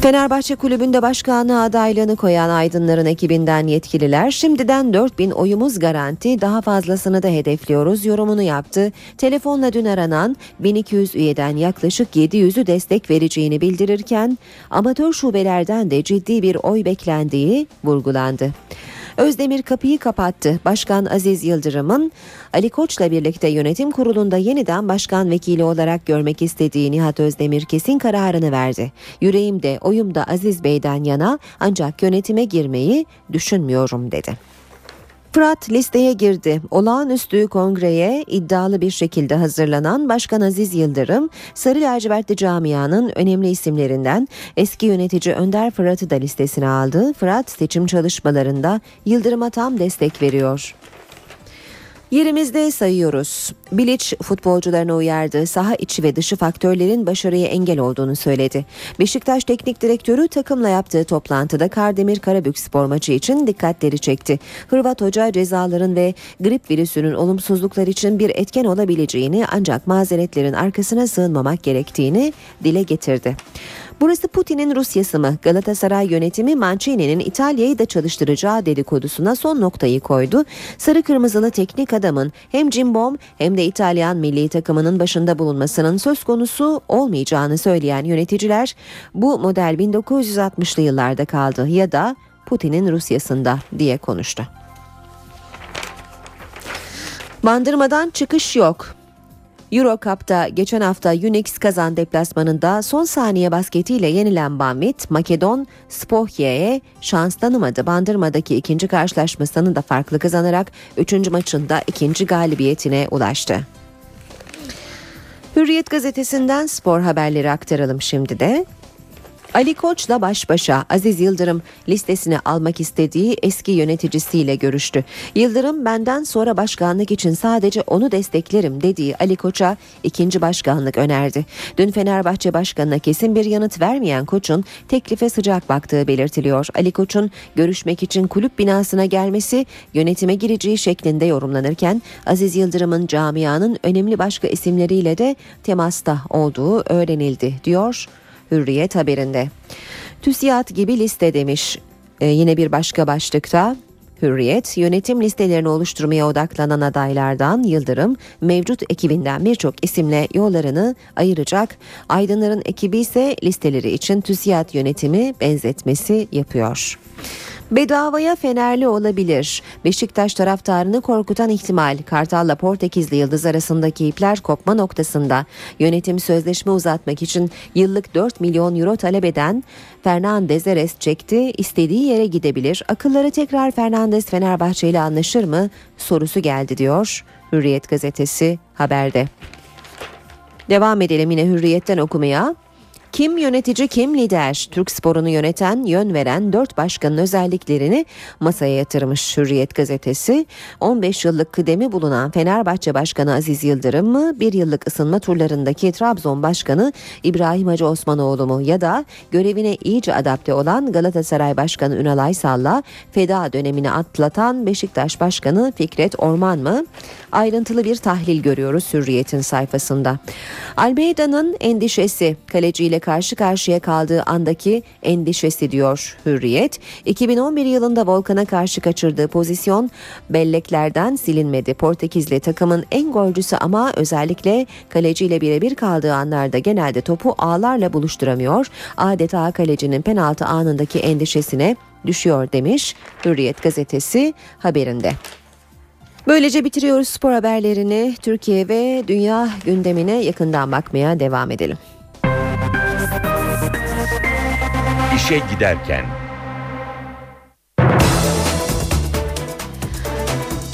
Fenerbahçe Kulübü'nde başkanlığı adaylığını koyan Aydınların ekibinden yetkililer şimdiden 4000 oyumuz garanti daha fazlasını da hedefliyoruz yorumunu yaptı. Telefonla dün aranan 1200 üyeden yaklaşık 700'ü destek vereceğini bildirirken amatör şubelerden de ciddi bir oy beklendiği vurgulandı. Özdemir kapıyı kapattı. Başkan Aziz Yıldırım'ın Ali Koç'la birlikte yönetim kurulunda yeniden başkan vekili olarak görmek istediği Nihat Özdemir kesin kararını verdi. Yüreğimde, oyumda Aziz Bey'den yana ancak yönetime girmeyi düşünmüyorum dedi. Fırat listeye girdi. Olağanüstü kongreye iddialı bir şekilde hazırlanan Başkan Aziz Yıldırım, Sarı Lacivertli camianın önemli isimlerinden eski yönetici Önder Fırat'ı da listesine aldı. Fırat seçim çalışmalarında Yıldırım'a tam destek veriyor. Yerimizde sayıyoruz. Bilic futbolcularına uyardı. Saha içi ve dışı faktörlerin başarıya engel olduğunu söyledi. Beşiktaş Teknik Direktörü takımla yaptığı toplantıda Kardemir Karabük spor maçı için dikkatleri çekti. Hırvat Hoca cezaların ve grip virüsünün olumsuzluklar için bir etken olabileceğini ancak mazeretlerin arkasına sığınmamak gerektiğini dile getirdi. Burası Putin'in Rusyası mı? Galatasaray yönetimi Mancini'nin İtalya'yı da çalıştıracağı dedikodusuna son noktayı koydu. Sarı kırmızılı teknik adamın hem Cimbom hem de İtalyan milli takımının başında bulunmasının söz konusu olmayacağını söyleyen yöneticiler bu model 1960'lı yıllarda kaldı ya da Putin'in Rusyasında diye konuştu. Bandırmadan çıkış yok. Euro Cup'ta geçen hafta Unix kazan deplasmanında son saniye basketiyle yenilen Banvit, Makedon Spohye'ye şans tanımadı. Bandırma'daki ikinci karşılaşmasını da farklı kazanarak üçüncü maçında ikinci galibiyetine ulaştı. Hürriyet gazetesinden spor haberleri aktaralım şimdi de. Ali Koç'la baş başa Aziz Yıldırım listesine almak istediği eski yöneticisiyle görüştü. Yıldırım benden sonra başkanlık için sadece onu desteklerim dediği Ali Koç'a ikinci başkanlık önerdi. Dün Fenerbahçe başkanına kesin bir yanıt vermeyen Koç'un teklife sıcak baktığı belirtiliyor. Ali Koç'un görüşmek için kulüp binasına gelmesi yönetime gireceği şeklinde yorumlanırken Aziz Yıldırım'ın camianın önemli başka isimleriyle de temasta olduğu öğrenildi diyor. Hürriyet haberinde. TÜSİAD gibi liste demiş. Ee, yine bir başka başlıkta Hürriyet, yönetim listelerini oluşturmaya odaklanan adaylardan Yıldırım, mevcut ekibinden birçok isimle yollarını ayıracak. Aydınların ekibi ise listeleri için TÜSİAD yönetimi benzetmesi yapıyor. Bedavaya Fenerli olabilir. Beşiktaş taraftarını korkutan ihtimal Kartal'la Portekizli Yıldız arasındaki ipler kopma noktasında yönetim sözleşme uzatmak için yıllık 4 milyon euro talep eden Fernandez'e rest çekti. İstediği yere gidebilir. Akılları tekrar Fernandez Fenerbahçe ile anlaşır mı sorusu geldi diyor Hürriyet gazetesi haberde. Devam edelim yine Hürriyet'ten okumaya. Kim yönetici kim lider? Türk sporunu yöneten, yön veren dört başkanın özelliklerini masaya yatırmış Hürriyet gazetesi. 15 yıllık kıdemi bulunan Fenerbahçe Başkanı Aziz Yıldırım mı? Bir yıllık ısınma turlarındaki Trabzon Başkanı İbrahim Hacı Osmanoğlu mu? Ya da görevine iyice adapte olan Galatasaray Başkanı Ünal Aysal'la feda dönemini atlatan Beşiktaş Başkanı Fikret Orman mı? Ayrıntılı bir tahlil görüyoruz Hürriyet'in sayfasında. Almeida'nın endişesi kaleciyle karşı karşıya kaldığı andaki endişesi diyor Hürriyet. 2011 yılında Volkan'a karşı kaçırdığı pozisyon belleklerden silinmedi. Portekizli takımın en golcüsü ama özellikle kaleciyle birebir kaldığı anlarda genelde topu ağlarla buluşturamıyor. Adeta kalecinin penaltı anındaki endişesine düşüyor demiş Hürriyet gazetesi haberinde. Böylece bitiriyoruz spor haberlerini. Türkiye ve dünya gündemine yakından bakmaya devam edelim. İşe giderken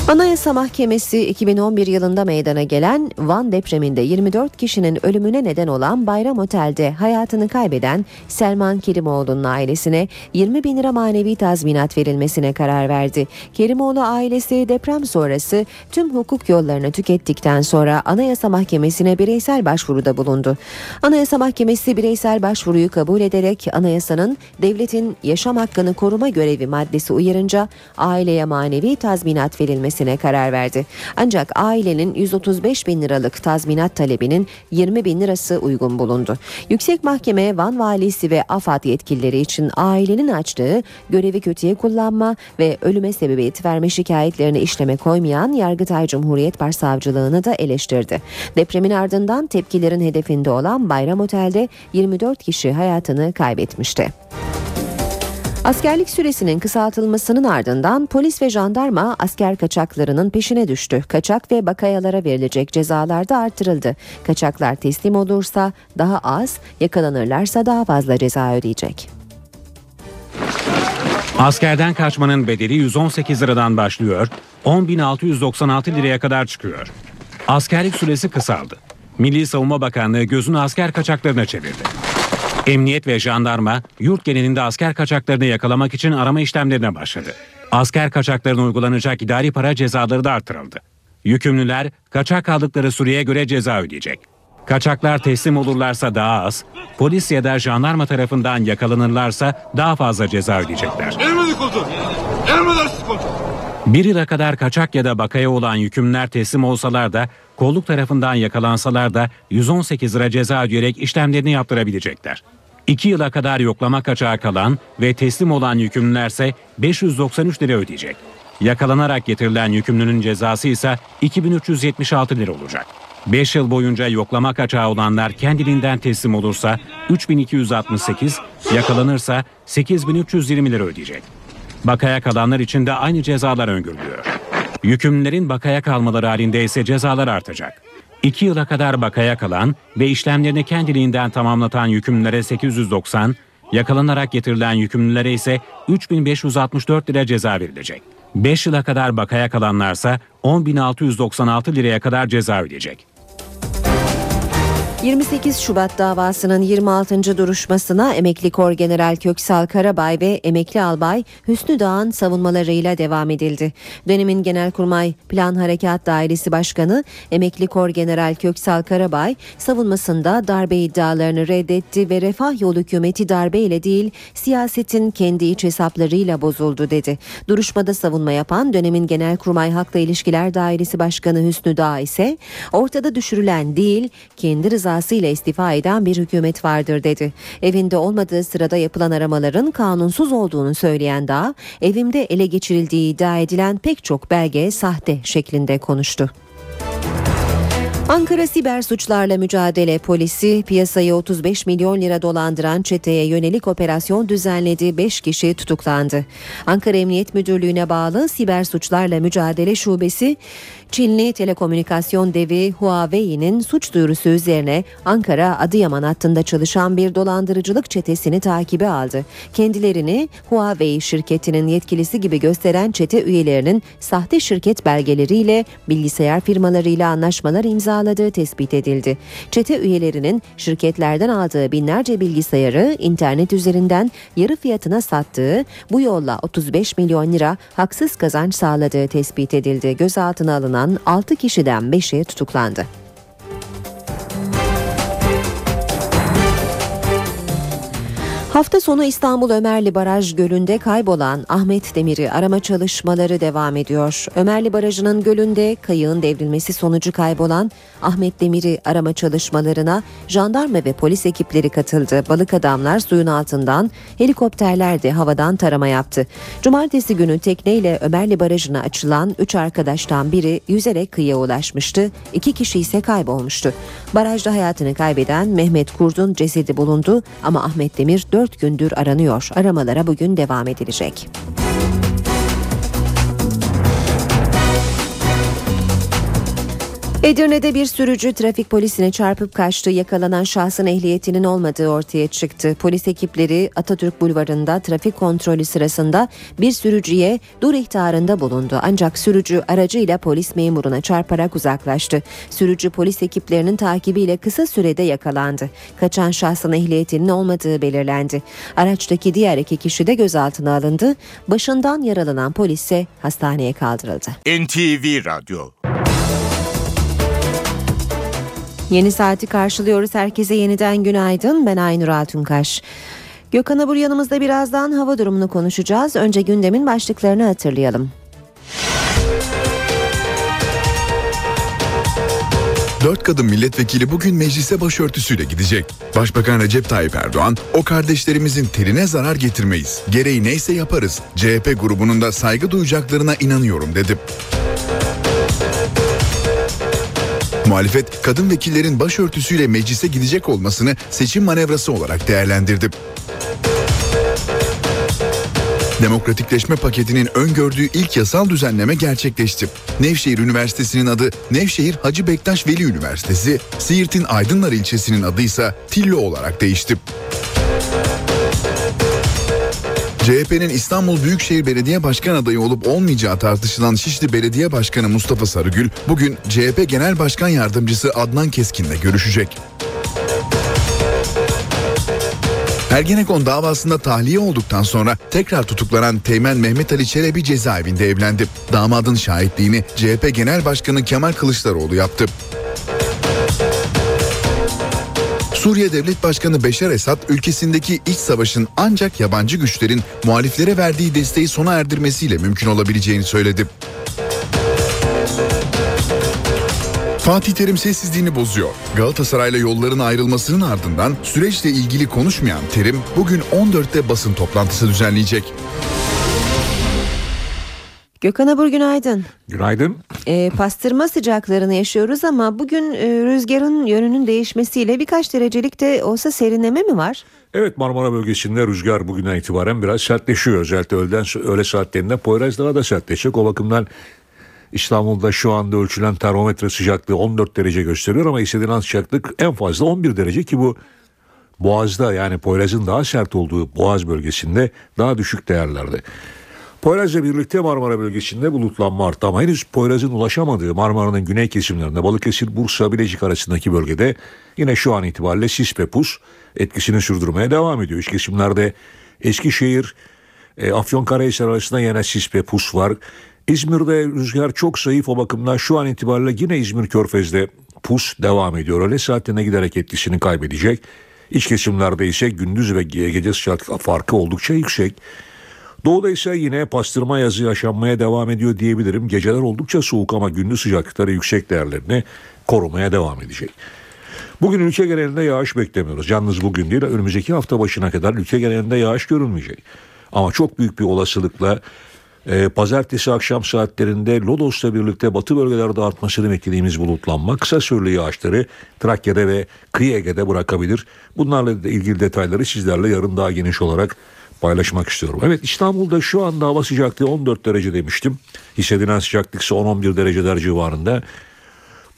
Anayasa Mahkemesi 2011 yılında meydana gelen Van depreminde 24 kişinin ölümüne neden olan Bayram Otel'de hayatını kaybeden Selman Kerimoğlu'nun ailesine 20 bin lira manevi tazminat verilmesine karar verdi. Kerimoğlu ailesi deprem sonrası tüm hukuk yollarını tükettikten sonra Anayasa Mahkemesi'ne bireysel başvuruda bulundu. Anayasa Mahkemesi bireysel başvuruyu kabul ederek anayasanın devletin yaşam hakkını koruma görevi maddesi uyarınca aileye manevi tazminat verilmesi verilmesine karar verdi. Ancak ailenin 135 bin liralık tazminat talebinin 20 bin lirası uygun bulundu. Yüksek Mahkeme Van Valisi ve AFAD yetkilileri için ailenin açtığı görevi kötüye kullanma ve ölüme sebebiyet verme şikayetlerini işleme koymayan Yargıtay Cumhuriyet Başsavcılığını da eleştirdi. Depremin ardından tepkilerin hedefinde olan Bayram Otel'de 24 kişi hayatını kaybetmişti. Askerlik süresinin kısaltılmasının ardından polis ve jandarma asker kaçaklarının peşine düştü. Kaçak ve bakayalara verilecek cezalar da artırıldı. Kaçaklar teslim olursa daha az, yakalanırlarsa daha fazla ceza ödeyecek. Askerden kaçmanın bedeli 118 liradan başlıyor, 10.696 liraya kadar çıkıyor. Askerlik süresi kısaldı. Milli Savunma Bakanlığı gözünü asker kaçaklarına çevirdi. Emniyet ve jandarma yurt genelinde asker kaçaklarını yakalamak için arama işlemlerine başladı. Asker kaçaklarına uygulanacak idari para cezaları da artırıldı. Yükümlüler kaçak kaldıkları süreye göre ceza ödeyecek. Kaçaklar teslim olurlarsa daha az, polis ya da jandarma tarafından yakalanırlarsa daha fazla ceza ödeyecekler. Bir yıla kadar kaçak ya da bakaya olan yükümlüler teslim olsalar da kolluk tarafından yakalansalar da 118 lira ceza ödeyerek işlemlerini yaptırabilecekler. 2 yıla kadar yoklama kaçağı kalan ve teslim olan yükümlülerse 593 lira ödeyecek. Yakalanarak getirilen yükümlünün cezası ise 2376 lira olacak. 5 yıl boyunca yoklama kaçağı olanlar kendiliğinden teslim olursa 3268, yakalanırsa 8320 lira ödeyecek. Bakaya kalanlar için de aynı cezalar öngörülüyor. Yükümlülerin bakaya kalmaları halinde ise cezalar artacak. 2 yıla kadar bakaya kalan ve işlemlerini kendiliğinden tamamlatan yükümlülere 890, yakalanarak getirilen yükümlülere ise 3564 lira ceza verilecek. 5 yıla kadar bakaya kalanlarsa 10.696 liraya kadar ceza ödeyecek. 28 Şubat davasının 26. duruşmasına emekli kor general Köksal Karabay ve emekli albay Hüsnü Dağ'ın savunmalarıyla devam edildi. Dönemin Genelkurmay Plan Harekat Dairesi Başkanı emekli kor general Köksal Karabay savunmasında darbe iddialarını reddetti ve refah yolu hükümeti darbeyle değil siyasetin kendi iç hesaplarıyla bozuldu dedi. Duruşmada savunma yapan dönemin Genelkurmay Halkla İlişkiler Dairesi Başkanı Hüsnü Dağ ise ortada düşürülen değil kendi rızası rızasıyla istifa eden bir hükümet vardır dedi. Evinde olmadığı sırada yapılan aramaların kanunsuz olduğunu söyleyen Dağ, evimde ele geçirildiği iddia edilen pek çok belge sahte şeklinde konuştu. Ankara Siber Suçlarla Mücadele Polisi piyasayı 35 milyon lira dolandıran çeteye yönelik operasyon düzenledi. 5 kişi tutuklandı. Ankara Emniyet Müdürlüğü'ne bağlı Siber Suçlarla Mücadele Şubesi Çinli telekomünikasyon devi Huawei'nin suç duyurusu üzerine Ankara Adıyaman hattında çalışan bir dolandırıcılık çetesini takibe aldı. Kendilerini Huawei şirketinin yetkilisi gibi gösteren çete üyelerinin sahte şirket belgeleriyle bilgisayar firmalarıyla anlaşmalar imzaladığı tespit edildi. Çete üyelerinin şirketlerden aldığı binlerce bilgisayarı internet üzerinden yarı fiyatına sattığı, bu yolla 35 milyon lira haksız kazanç sağladığı tespit edildi. Gözaltına alınan 6 kişiden 5'i tutuklandı. Hafta sonu İstanbul Ömerli Baraj Gölü'nde kaybolan Ahmet Demir'i arama çalışmaları devam ediyor. Ömerli Barajı'nın gölünde kayığın devrilmesi sonucu kaybolan Ahmet Demir'i arama çalışmalarına jandarma ve polis ekipleri katıldı. Balık adamlar suyun altından, helikopterler de havadan tarama yaptı. Cumartesi günü tekneyle Ömerli Barajı'na açılan 3 arkadaştan biri yüzerek kıyıya ulaşmıştı. 2 kişi ise kaybolmuştu. Barajda hayatını kaybeden Mehmet Kurd'un cesedi bulundu ama Ahmet Demir 4 gündür aranıyor. Aramalara bugün devam edilecek. Edirne'de bir sürücü trafik polisine çarpıp kaçtı. Yakalanan şahsın ehliyetinin olmadığı ortaya çıktı. Polis ekipleri Atatürk Bulvarı'nda trafik kontrolü sırasında bir sürücüye dur ihtarında bulundu. Ancak sürücü aracıyla polis memuruna çarparak uzaklaştı. Sürücü polis ekiplerinin takibiyle kısa sürede yakalandı. Kaçan şahsın ehliyetinin olmadığı belirlendi. Araçtaki diğer iki kişi de gözaltına alındı. Başından yaralanan polis ise hastaneye kaldırıldı. NTV Radyo Yeni saati karşılıyoruz. Herkese yeniden günaydın. Ben Aynur Altunkaş. Gökhan Abur yanımızda birazdan hava durumunu konuşacağız. Önce gündemin başlıklarını hatırlayalım. Dört kadın milletvekili bugün meclise başörtüsüyle gidecek. Başbakan Recep Tayyip Erdoğan, o kardeşlerimizin terine zarar getirmeyiz. Gereği neyse yaparız. CHP grubunun da saygı duyacaklarına inanıyorum dedi. Muhalefet kadın vekillerin başörtüsüyle meclise gidecek olmasını seçim manevrası olarak değerlendirdi. Demokratikleşme paketinin öngördüğü ilk yasal düzenleme gerçekleşti. Nevşehir Üniversitesi'nin adı Nevşehir Hacı Bektaş Veli Üniversitesi, Siirt'in Aydınlar ilçesinin adı ise Tillo olarak değişti. CHP'nin İstanbul Büyükşehir Belediye Başkan adayı olup olmayacağı tartışılan Şişli Belediye Başkanı Mustafa Sarıgül bugün CHP Genel Başkan Yardımcısı Adnan Keskin'le görüşecek. Ergenekon davasında tahliye olduktan sonra tekrar tutuklanan Teğmen Mehmet Ali Çelebi cezaevinde evlendi. Damadın şahitliğini CHP Genel Başkanı Kemal Kılıçdaroğlu yaptı. Suriye Devlet Başkanı Beşar Esad ülkesindeki iç savaşın ancak yabancı güçlerin muhaliflere verdiği desteği sona erdirmesiyle mümkün olabileceğini söyledi. Fatih Terim sessizliğini bozuyor. Galatasaray'la yolların ayrılmasının ardından süreçle ilgili konuşmayan Terim bugün 14'te basın toplantısı düzenleyecek. Gökhan Abur günaydın. Günaydın. E, pastırma sıcaklarını yaşıyoruz ama bugün e, rüzgarın yönünün değişmesiyle birkaç derecelik de olsa serinleme mi var? Evet Marmara bölgesinde rüzgar bugünden itibaren biraz sertleşiyor. Özellikle öğleden öğle saatlerinde Poyraz daha da sertleşecek. O bakımdan İstanbul'da şu anda ölçülen termometre sıcaklığı 14 derece gösteriyor ama hissedilen sıcaklık en fazla 11 derece ki bu Boğaz'da yani Poyraz'ın daha sert olduğu Boğaz bölgesinde daha düşük değerlerde. Poyraz'la birlikte Marmara bölgesinde bulutlanma arttı ama henüz Poyraz'ın ulaşamadığı Marmara'nın güney kesimlerinde Balıkesir, Bursa, Bilecik arasındaki bölgede yine şu an itibariyle sis ve pus etkisini sürdürmeye devam ediyor. İç kesimlerde Eskişehir, e, Afyonkarahisar arasında yine sis ve pus var. İzmir'de rüzgar çok zayıf o bakımdan şu an itibariyle yine İzmir Körfez'de pus devam ediyor. Öğle saatlerine giderek etkisini kaybedecek. İç kesimlerde ise gündüz ve gece sıcaklık farkı oldukça yüksek. Doğuda ise yine pastırma yazı yaşanmaya devam ediyor diyebilirim. Geceler oldukça soğuk ama gündüz sıcaklıkları yüksek değerlerini korumaya devam edecek. Bugün ülke genelinde yağış beklemiyoruz. Yalnız bugün değil önümüzdeki hafta başına kadar ülke genelinde yağış görülmeyecek. Ama çok büyük bir olasılıkla e, pazartesi akşam saatlerinde Lodos'la birlikte batı bölgelerde artmasını beklediğimiz bulutlanma kısa süreli yağışları Trakya'da ve kıyı Ege'de bırakabilir. Bunlarla ilgili detayları sizlerle yarın daha geniş olarak paylaşmak istiyorum. Evet İstanbul'da şu anda hava sıcaklığı 14 derece demiştim. Hissedilen sıcaklık ise 10-11 dereceler civarında.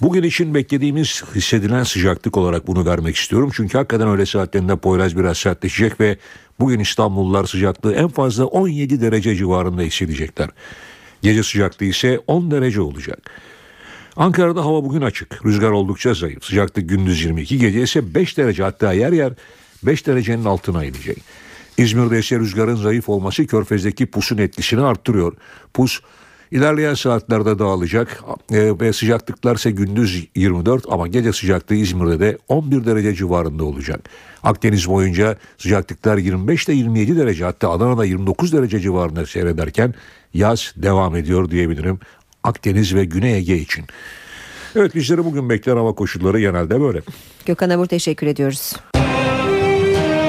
Bugün için beklediğimiz hissedilen sıcaklık olarak bunu vermek istiyorum. Çünkü hakikaten öğle saatlerinde Poyraz biraz sertleşecek ve bugün İstanbullular sıcaklığı en fazla 17 derece civarında hissedecekler. Gece sıcaklığı ise 10 derece olacak. Ankara'da hava bugün açık. Rüzgar oldukça zayıf. Sıcaklık gündüz 22, gece ise 5 derece hatta yer yer 5 derecenin altına inecek. İzmir'de ise rüzgarın zayıf olması körfezdeki pusun etkisini arttırıyor. Pus ilerleyen saatlerde dağılacak e, ve sıcaklıklar ise gündüz 24 ama gece sıcaklığı İzmir'de de 11 derece civarında olacak. Akdeniz boyunca sıcaklıklar 25 ile 27 derece hatta Adana'da 29 derece civarında seyrederken yaz devam ediyor diyebilirim Akdeniz ve Güney Ege için. Evet bizleri bugün bekleyen hava koşulları genelde böyle. Gökhan Abur teşekkür ediyoruz.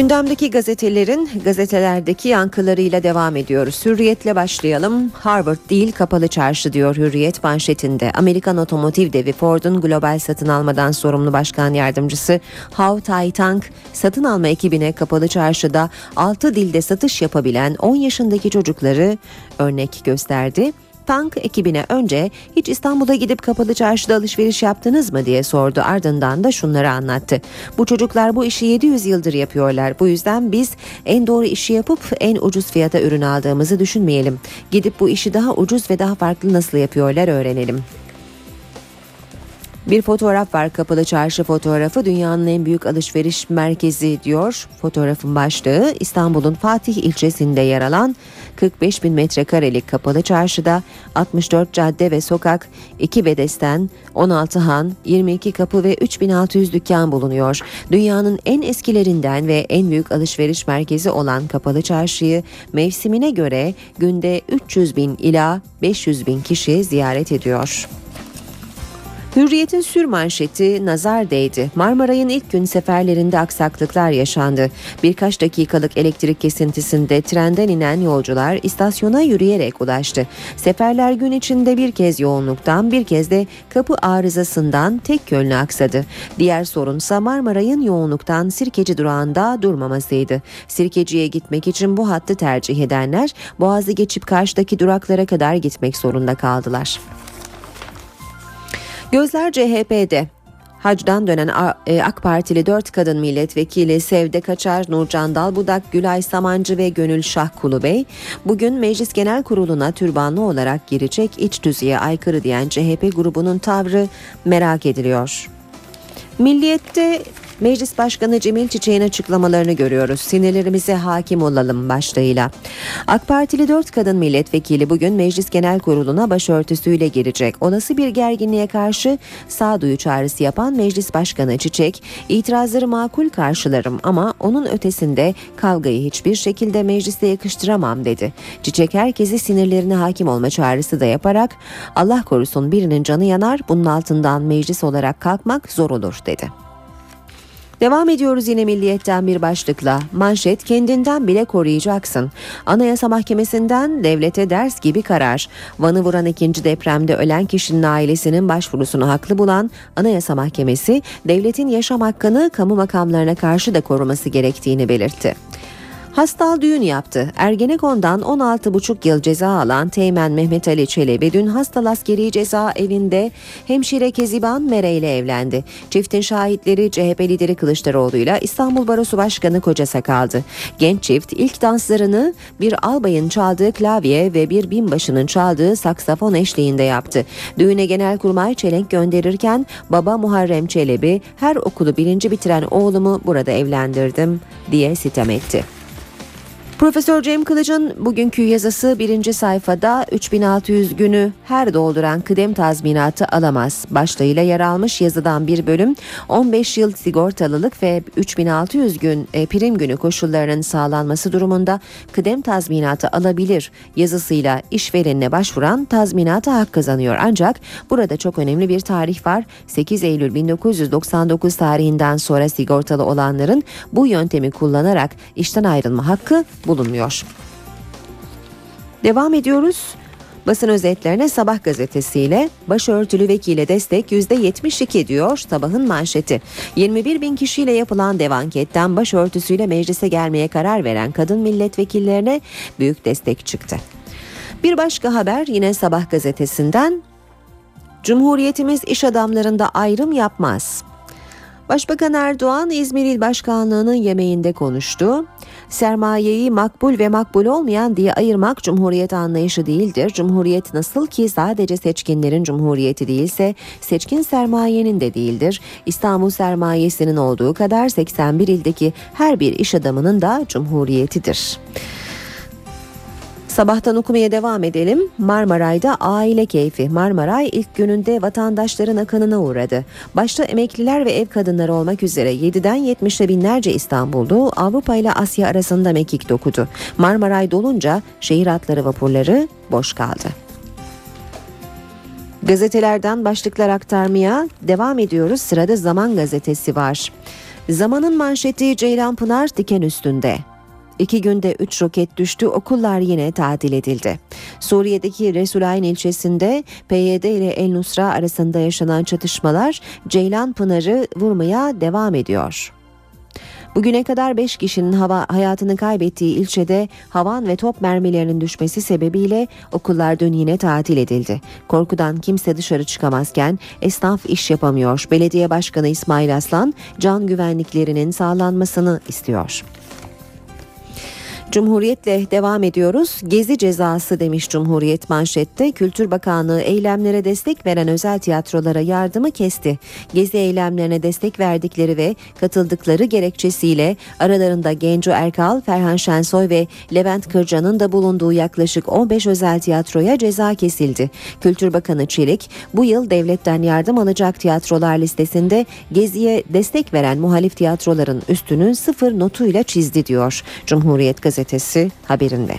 Gündemdeki gazetelerin gazetelerdeki yankılarıyla devam ediyoruz. Hürriyetle başlayalım. Harvard değil kapalı çarşı diyor Hürriyet manşetinde. Amerikan otomotiv devi Ford'un global satın almadan sorumlu başkan yardımcısı Hao Tai-tang satın alma ekibine kapalı çarşıda 6 dilde satış yapabilen 10 yaşındaki çocukları örnek gösterdi. Tank ekibine önce hiç İstanbul'a gidip kapalı çarşıda alışveriş yaptınız mı diye sordu. Ardından da şunları anlattı. Bu çocuklar bu işi 700 yıldır yapıyorlar. Bu yüzden biz en doğru işi yapıp en ucuz fiyata ürün aldığımızı düşünmeyelim. Gidip bu işi daha ucuz ve daha farklı nasıl yapıyorlar öğrenelim. Bir fotoğraf var kapalı çarşı fotoğrafı dünyanın en büyük alışveriş merkezi diyor. Fotoğrafın başlığı İstanbul'un Fatih ilçesinde yer alan 45 bin metrekarelik kapalı çarşıda 64 cadde ve sokak, 2 bedesten, 16 han, 22 kapı ve 3600 dükkan bulunuyor. Dünyanın en eskilerinden ve en büyük alışveriş merkezi olan kapalı çarşıyı mevsimine göre günde 300 bin ila 500 bin kişi ziyaret ediyor. Hürriyet'in sür manşeti nazar değdi. Marmaray'ın ilk gün seferlerinde aksaklıklar yaşandı. Birkaç dakikalık elektrik kesintisinde trenden inen yolcular istasyona yürüyerek ulaştı. Seferler gün içinde bir kez yoğunluktan bir kez de kapı arızasından tek yönlü aksadı. Diğer sorunsa Marmaray'ın yoğunluktan Sirkeci durağında durmamasıydı. Sirkeci'ye gitmek için bu hattı tercih edenler Boğaz'ı geçip karşıdaki duraklara kadar gitmek zorunda kaldılar. Gözler CHP'de. Hacdan dönen e, AK Partili 4 kadın milletvekili Sevde Kaçar, Nurcan Dalbudak, Gülay Samancı ve Gönül Şah Kulubey bugün Meclis Genel Kurulu'na türbanlı olarak girecek iç düzeye aykırı diyen CHP grubunun tavrı merak ediliyor. Milliyette Meclis Başkanı Cemil Çiçek'in açıklamalarını görüyoruz. Sinirlerimize hakim olalım başlığıyla. AK Partili 4 kadın milletvekili bugün Meclis Genel Kurulu'na başörtüsüyle girecek. Olası bir gerginliğe karşı sağduyu çağrısı yapan Meclis Başkanı Çiçek, itirazları makul karşılarım ama onun ötesinde kavgayı hiçbir şekilde mecliste yakıştıramam dedi. Çiçek herkesi sinirlerine hakim olma çağrısı da yaparak Allah korusun birinin canı yanar bunun altından meclis olarak kalkmak zor olur dedi. Devam ediyoruz yine milliyetten bir başlıkla. Manşet kendinden bile koruyacaksın. Anayasa Mahkemesi'nden devlete ders gibi karar. Van'ı vuran ikinci depremde ölen kişinin ailesinin başvurusunu haklı bulan Anayasa Mahkemesi devletin yaşam hakkını kamu makamlarına karşı da koruması gerektiğini belirtti. Hastal düğün yaptı. Ergenekon'dan 16,5 yıl ceza alan Teğmen Mehmet Ali Çelebi dün Hastal Askeri Ceza Evi'nde hemşire Keziban Mere ile evlendi. Çiftin şahitleri CHP lideri Kılıçdaroğlu ile İstanbul Barosu Başkanı Koca kaldı. Genç çift ilk danslarını bir albayın çaldığı klavye ve bir binbaşının çaldığı saksafon eşliğinde yaptı. Düğüne Genelkurmay çelenk gönderirken baba Muharrem Çelebi her okulu birinci bitiren oğlumu burada evlendirdim diye sitem etti. Profesör Cem Kılıç'ın bugünkü yazısı birinci sayfada 3600 günü her dolduran kıdem tazminatı alamaz. Başlığıyla yer almış yazıdan bir bölüm 15 yıl sigortalılık ve 3600 gün e, prim günü koşullarının sağlanması durumunda kıdem tazminatı alabilir yazısıyla işverenine başvuran tazminata hak kazanıyor. Ancak burada çok önemli bir tarih var. 8 Eylül 1999 tarihinden sonra sigortalı olanların bu yöntemi kullanarak işten ayrılma hakkı bulunmuyor. Devam ediyoruz. Basın özetlerine Sabah gazetesiyle başörtülü vekile destek %72 diyor sabahın manşeti. 21 bin kişiyle yapılan dev anketten başörtüsüyle meclise gelmeye karar veren kadın milletvekillerine büyük destek çıktı. Bir başka haber yine Sabah gazetesinden Cumhuriyetimiz iş adamlarında ayrım yapmaz. Başbakan Erdoğan İzmir İl Başkanlığı'nın yemeğinde konuştu. Sermayeyi makbul ve makbul olmayan diye ayırmak cumhuriyet anlayışı değildir. Cumhuriyet nasıl ki sadece seçkinlerin cumhuriyeti değilse seçkin sermayenin de değildir. İstanbul sermayesinin olduğu kadar 81 ildeki her bir iş adamının da cumhuriyetidir. Sabahtan okumaya devam edelim. Marmaray'da aile keyfi. Marmaray ilk gününde vatandaşların akınına uğradı. Başta emekliler ve ev kadınları olmak üzere 7'den 70'e binlerce İstanbullu Avrupa ile Asya arasında mekik dokudu. Marmaray dolunca şehir hatları vapurları boş kaldı. Gazetelerden başlıklar aktarmaya devam ediyoruz. Sırada Zaman gazetesi var. Zamanın manşeti Ceylan Pınar diken üstünde. İki günde 3 roket düştü, okullar yine tatil edildi. Suriye'deki Resulayn ilçesinde PYD ile El Nusra arasında yaşanan çatışmalar Ceylan Pınar'ı vurmaya devam ediyor. Bugüne kadar 5 kişinin hava hayatını kaybettiği ilçede havan ve top mermilerinin düşmesi sebebiyle okullar dün yine tatil edildi. Korkudan kimse dışarı çıkamazken esnaf iş yapamıyor. Belediye Başkanı İsmail Aslan can güvenliklerinin sağlanmasını istiyor. Cumhuriyetle devam ediyoruz. Gezi cezası demiş Cumhuriyet manşette. Kültür Bakanlığı eylemlere destek veren özel tiyatrolara yardımı kesti. Gezi eylemlerine destek verdikleri ve katıldıkları gerekçesiyle aralarında Genco Erkal, Ferhan Şensoy ve Levent Kırca'nın da bulunduğu yaklaşık 15 özel tiyatroya ceza kesildi. Kültür Bakanı Çelik bu yıl devletten yardım alacak tiyatrolar listesinde Gezi'ye destek veren muhalif tiyatroların üstünü sıfır notuyla çizdi diyor Cumhuriyet Gazetesi gazetesi haberinde.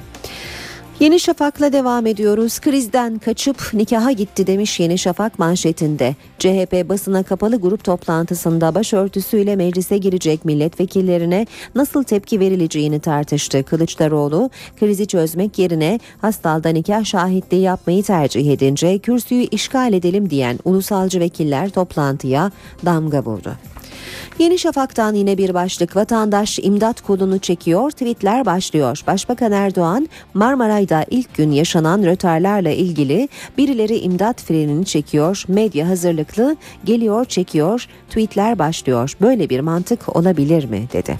Yeni Şafak'la devam ediyoruz. Krizden kaçıp nikaha gitti demiş Yeni Şafak manşetinde. CHP basına kapalı grup toplantısında başörtüsüyle meclise girecek milletvekillerine nasıl tepki verileceğini tartıştı. Kılıçdaroğlu krizi çözmek yerine hastalda nikah şahitliği yapmayı tercih edince kürsüyü işgal edelim diyen ulusalcı vekiller toplantıya damga vurdu. Yeni Şafak'tan yine bir başlık vatandaş imdat kolunu çekiyor tweetler başlıyor. Başbakan Erdoğan Marmaray'da ilk gün yaşanan rötarlarla ilgili birileri imdat frenini çekiyor, medya hazırlıklı geliyor çekiyor, tweetler başlıyor. Böyle bir mantık olabilir mi dedi.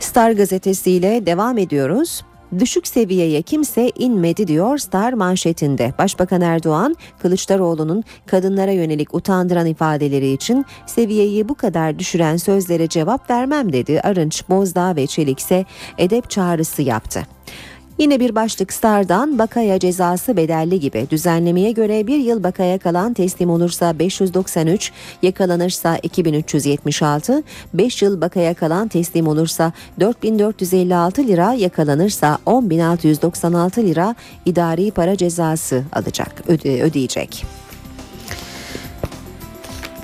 Star gazetesiyle devam ediyoruz. Düşük seviyeye kimse inmedi diyor Star manşetinde. Başbakan Erdoğan, Kılıçdaroğlu'nun kadınlara yönelik utandıran ifadeleri için seviyeyi bu kadar düşüren sözlere cevap vermem dedi. Arınç, Bozdağ ve Çelik ise edep çağrısı yaptı. Yine bir başlık Star'dan bakaya cezası bedelli gibi düzenlemeye göre bir yıl bakaya kalan teslim olursa 593, yakalanırsa 2376, 5 yıl bakaya kalan teslim olursa 4456 lira, yakalanırsa 10696 lira idari para cezası alacak, öde, ödeyecek.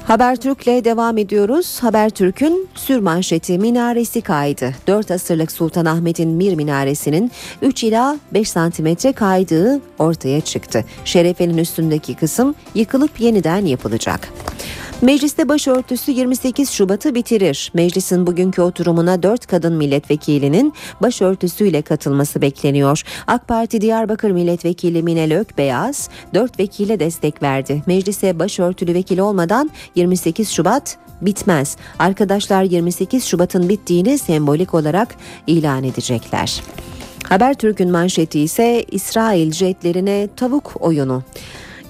Habertürk'le devam ediyoruz. Habertürk'ün sürmanşeti minaresi kaydı. 4 asırlık Sultanahmet'in Mir minaresinin 3 ila 5 santimetre kaydığı ortaya çıktı. Şerefenin üstündeki kısım yıkılıp yeniden yapılacak. Mecliste başörtüsü 28 Şubat'ı bitirir. Meclisin bugünkü oturumuna 4 kadın milletvekilinin başörtüsüyle katılması bekleniyor. AK Parti Diyarbakır Milletvekili Minel Ökbeyaz 4 vekile destek verdi. Meclise başörtülü vekil olmadan 28 Şubat bitmez. Arkadaşlar 28 Şubat'ın bittiğini sembolik olarak ilan edecekler. Habertürk'ün manşeti ise İsrail jetlerine tavuk oyunu.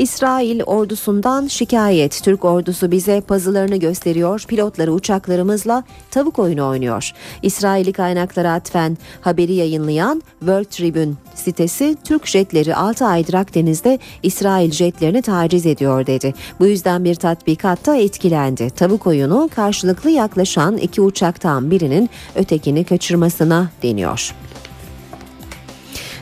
İsrail ordusundan şikayet. Türk ordusu bize pazılarını gösteriyor. Pilotları uçaklarımızla tavuk oyunu oynuyor. İsraili kaynaklara atfen haberi yayınlayan World Tribune sitesi Türk jetleri 6 aydır Akdeniz'de İsrail jetlerini taciz ediyor dedi. Bu yüzden bir tatbikatta etkilendi. Tavuk oyunu karşılıklı yaklaşan iki uçaktan birinin ötekini kaçırmasına deniyor.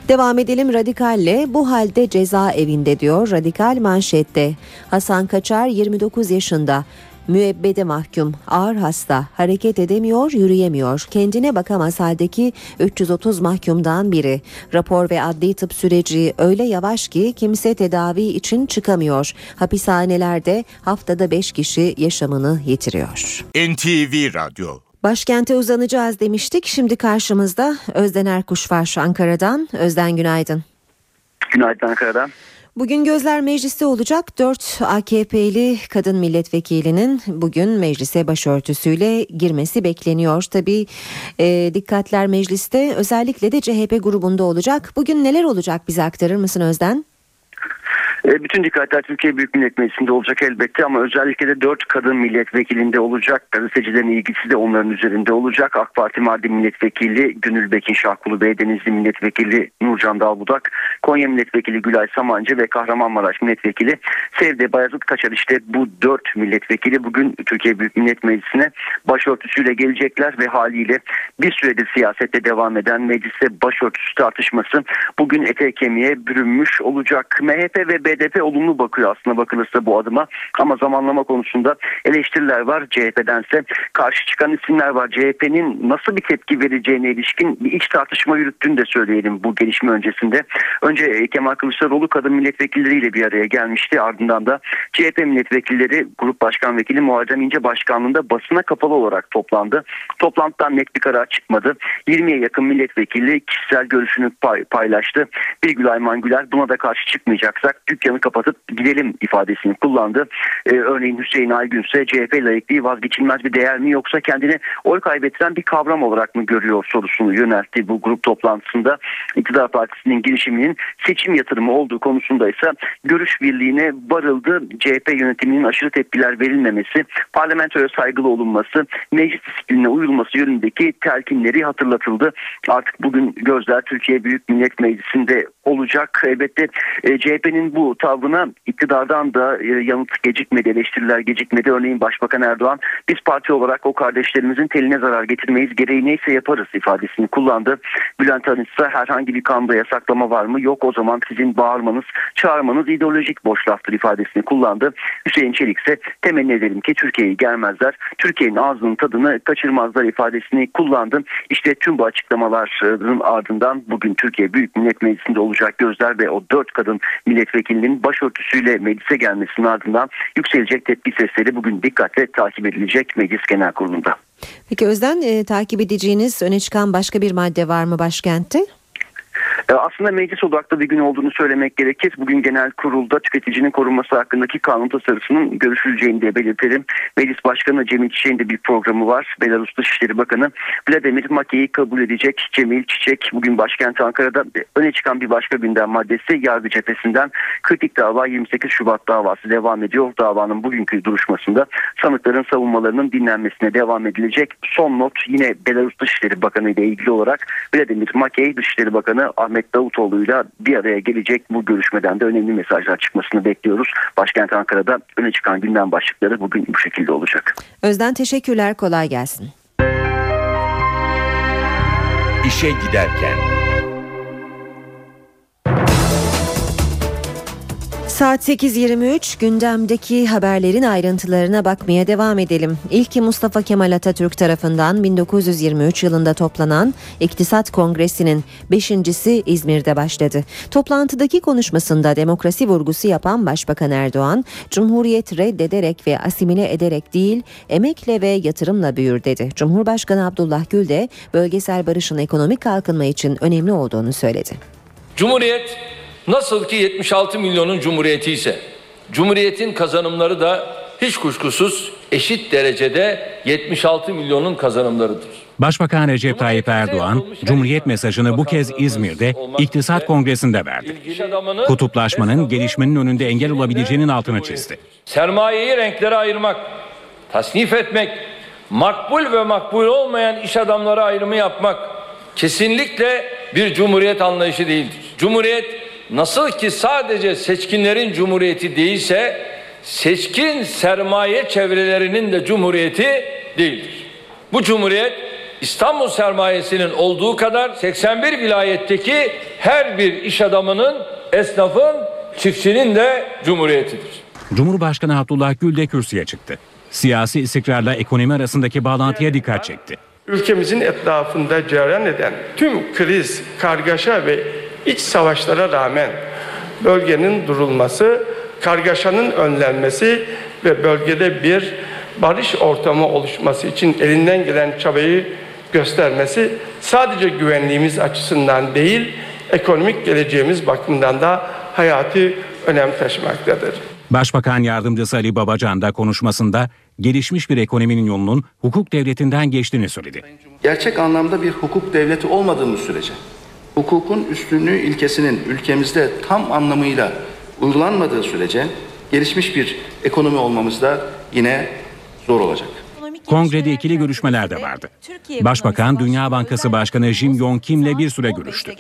Devam edelim Radikal'le bu halde cezaevinde diyor Radikal manşette. Hasan Kaçar 29 yaşında müebbede mahkum, ağır hasta, hareket edemiyor, yürüyemiyor. Kendine bakamaz haldeki 330 mahkumdan biri. Rapor ve adli tıp süreci öyle yavaş ki kimse tedavi için çıkamıyor. Hapishanelerde haftada 5 kişi yaşamını yitiriyor. NTV Radyo Başkente uzanacağız demiştik. Şimdi karşımızda Özden Erkuş var Ankara'dan. Özden günaydın. Günaydın Ankara'dan. Bugün gözler mecliste olacak. 4 AKP'li kadın milletvekilinin bugün meclise başörtüsüyle girmesi bekleniyor. Tabii e, dikkatler mecliste özellikle de CHP grubunda olacak. Bugün neler olacak bize aktarır mısın Özden? E, bütün dikkatler Türkiye Büyük Millet Meclisi'nde olacak elbette ama özellikle de 4 kadın milletvekilinde olacak. Gazetecilerin ilgisi de onların üzerinde olacak. AK Parti Mardin Milletvekili Gönül Bekin Şahkulu Bey, Denizli Milletvekili Nurcan Dalbudak, Konya Milletvekili Gülay Samancı ve Kahramanmaraş Milletvekili Sevde Bayazıt Kaçar. İşte bu 4 milletvekili bugün Türkiye Büyük Millet Meclisi'ne başörtüsüyle gelecekler ve haliyle bir süredir siyasette devam eden mecliste başörtüsü tartışması bugün ete kemiğe bürünmüş olacak. MHP ve BDP olumlu bakıyor aslında bakılırsa bu adıma ama zamanlama konusunda eleştiriler var. CHP'dense karşı çıkan isimler var. CHP'nin nasıl bir tepki vereceğine ilişkin bir iç tartışma yürüttüğünü de söyleyelim bu gelişme öncesinde. Önce Kemal Kılıçdaroğlu kadın milletvekilleriyle bir araya gelmişti. Ardından da CHP milletvekilleri Grup Başkan Vekili Muharrem İnce Başkanlığında basına kapalı olarak toplandı. Toplantıdan net bir karar çıkmadı. 20'ye yakın milletvekili kişisel görüşünü pay, paylaştı. Birgül Ayman Güler buna da karşı çıkmayacaksak dükkanı kapatıp gidelim ifadesini kullandı. Ee, örneğin Hüseyin Aygün CHP layıklığı vazgeçilmez bir değer mi yoksa kendini oy kaybettiren bir kavram olarak mı görüyor sorusunu yöneltti bu grup toplantısında. İktidar Partisi'nin girişiminin seçim yatırımı olduğu konusunda ise görüş birliğine varıldı. CHP yönetiminin aşırı tepkiler verilmemesi, parlamentoya saygılı olunması, meclis disiplinine uyulması yönündeki telkinleri hatırlatıldı. Artık bugün gözler Türkiye Büyük Millet Meclisi'nde olacak. Elbette e, CHP'nin bu tavrına iktidardan da e, yanıt gecikmedi, eleştiriler gecikmedi. Örneğin Başbakan Erdoğan biz parti olarak o kardeşlerimizin teline zarar getirmeyiz, gereği neyse yaparız ifadesini kullandı. Bülent Arınç ise herhangi bir kanunda yasaklama var mı? Yok o zaman sizin bağırmanız, çağırmanız ideolojik boş laftır ifadesini kullandı. Hüseyin Çelik ise temenni edelim ki Türkiye'yi gelmezler, Türkiye'nin ağzının tadını kaçırmazlar ifadesini kullandı. İşte tüm bu açıklamaların ardından bugün Türkiye Büyük Millet Meclisi'nde olacak gözler ve o dört kadın milletvekilinin başörtüsüyle meclise gelmesinin ardından yükselecek tepki sesleri bugün dikkatle takip edilecek Meclis Genel Kurulu'nda. Peki Özden e, takip edeceğiniz öne çıkan başka bir madde var mı başkentte? E, aslında meclis odaklı bir gün olduğunu söylemek gerekir. Bugün genel kurulda tüketicinin korunması hakkındaki kanun tasarısının görüşüleceğini de belirtelim. Meclis Başkanı Cemil Çiçek'in de bir programı var. Belarus Dışişleri Bakanı Vladimir Make'yi kabul edecek Cemil Çiçek bugün başkent Ankara'da öne çıkan bir başka gündem maddesi yargı cephesinden kritik dava 28 Şubat davası devam ediyor. Davanın bugünkü duruşmasında sanıkların savunmalarının dinlenmesine devam edilecek. Son not yine Belarus Dışişleri Bakanı ile ilgili olarak Vladimir Makey Dışişleri Bakanı Ahmet Davutoğlu'yla bir araya gelecek bu görüşmeden de önemli mesajlar çıkmasını bekliyoruz. Başkent Ankara'da öne çıkan gündem başlıkları bugün bu şekilde olacak. Özden teşekkürler kolay gelsin. İşe giderken Saat 8.23 gündemdeki haberlerin ayrıntılarına bakmaya devam edelim. İlki Mustafa Kemal Atatürk tarafından 1923 yılında toplanan İktisat Kongresi'nin beşincisi İzmir'de başladı. Toplantıdaki konuşmasında demokrasi vurgusu yapan Başbakan Erdoğan, Cumhuriyet reddederek ve asimile ederek değil, emekle ve yatırımla büyür dedi. Cumhurbaşkanı Abdullah Gül de bölgesel barışın ekonomik kalkınma için önemli olduğunu söyledi. Cumhuriyet nasıl ki 76 milyonun cumhuriyeti ise Cumhuriyetin kazanımları da hiç kuşkusuz eşit derecede 76 milyonun kazanımlarıdır. Başbakan Recep Tayyip Erdoğan, Cumhuriyet mesajını bu kez İzmir'de İktisat Kongresi'nde verdi. Kutuplaşmanın gelişmenin önünde engel olabileceğinin altını çizdi. Sermayeyi renklere ayırmak, tasnif etmek, makbul ve makbul olmayan iş adamları ayrımı yapmak kesinlikle bir cumhuriyet anlayışı değildir. Cumhuriyet nasıl ki sadece seçkinlerin cumhuriyeti değilse seçkin sermaye çevrelerinin de cumhuriyeti değildir. Bu cumhuriyet İstanbul sermayesinin olduğu kadar 81 vilayetteki her bir iş adamının, esnafın, çiftçinin de cumhuriyetidir. Cumhurbaşkanı Abdullah Gül de kürsüye çıktı. siyasi istikrarla ekonomi arasındaki bağlantıya dikkat çekti. Ülkemizin etrafında cereyan eden tüm kriz, kargaşa ve iç savaşlara rağmen bölgenin durulması, kargaşanın önlenmesi ve bölgede bir barış ortamı oluşması için elinden gelen çabayı göstermesi sadece güvenliğimiz açısından değil, ekonomik geleceğimiz bakımından da hayati önem taşımaktadır. Başbakan Yardımcısı Ali Babacan da konuşmasında gelişmiş bir ekonominin yolunun hukuk devletinden geçtiğini söyledi. Gerçek anlamda bir hukuk devleti olmadığımız sürece, hukukun üstünlüğü ilkesinin ülkemizde tam anlamıyla uygulanmadığı sürece gelişmiş bir ekonomi olmamız da yine zor olacak. Kongrede ikili görüşmeler de vardı. Başbakan Dünya Bankası Başkanı Jim Yong Kim'le bir süre görüştü.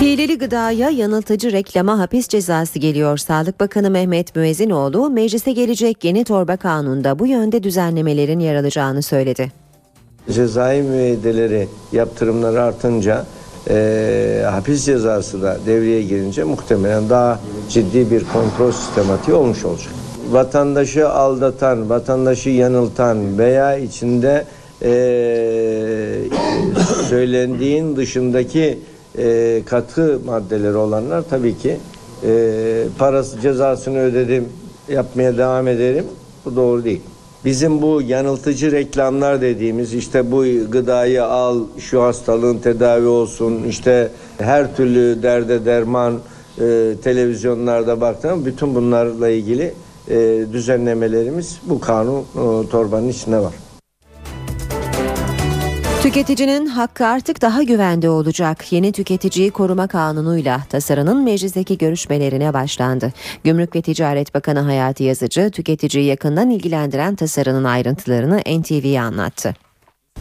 Hileli gıdaya yanıltıcı reklama hapis cezası geliyor. Sağlık Bakanı Mehmet Müezzinoğlu meclise gelecek yeni torba kanunda bu yönde düzenlemelerin yer alacağını söyledi. Cezai müeyyideleri yaptırımları artınca e, hapis cezası da devreye girince muhtemelen daha ciddi bir kontrol sistematiği olmuş olacak. Vatandaşı aldatan, vatandaşı yanıltan veya içinde e, söylendiğin dışındaki e, katkı maddeleri olanlar tabii ki e, parası cezasını ödedim yapmaya devam ederim. Bu doğru değil. Bizim bu yanıltıcı reklamlar dediğimiz işte bu gıdayı al şu hastalığın tedavi olsun işte her türlü derde derman e, televizyonlarda baktığım bütün bunlarla ilgili e, düzenlemelerimiz bu kanun e, torbanın içinde var. Tüketicinin hakkı artık daha güvende olacak. Yeni tüketiciyi koruma kanunuyla tasarının meclisteki görüşmelerine başlandı. Gümrük ve Ticaret Bakanı Hayati Yazıcı tüketiciyi yakından ilgilendiren tasarının ayrıntılarını NTV'ye anlattı.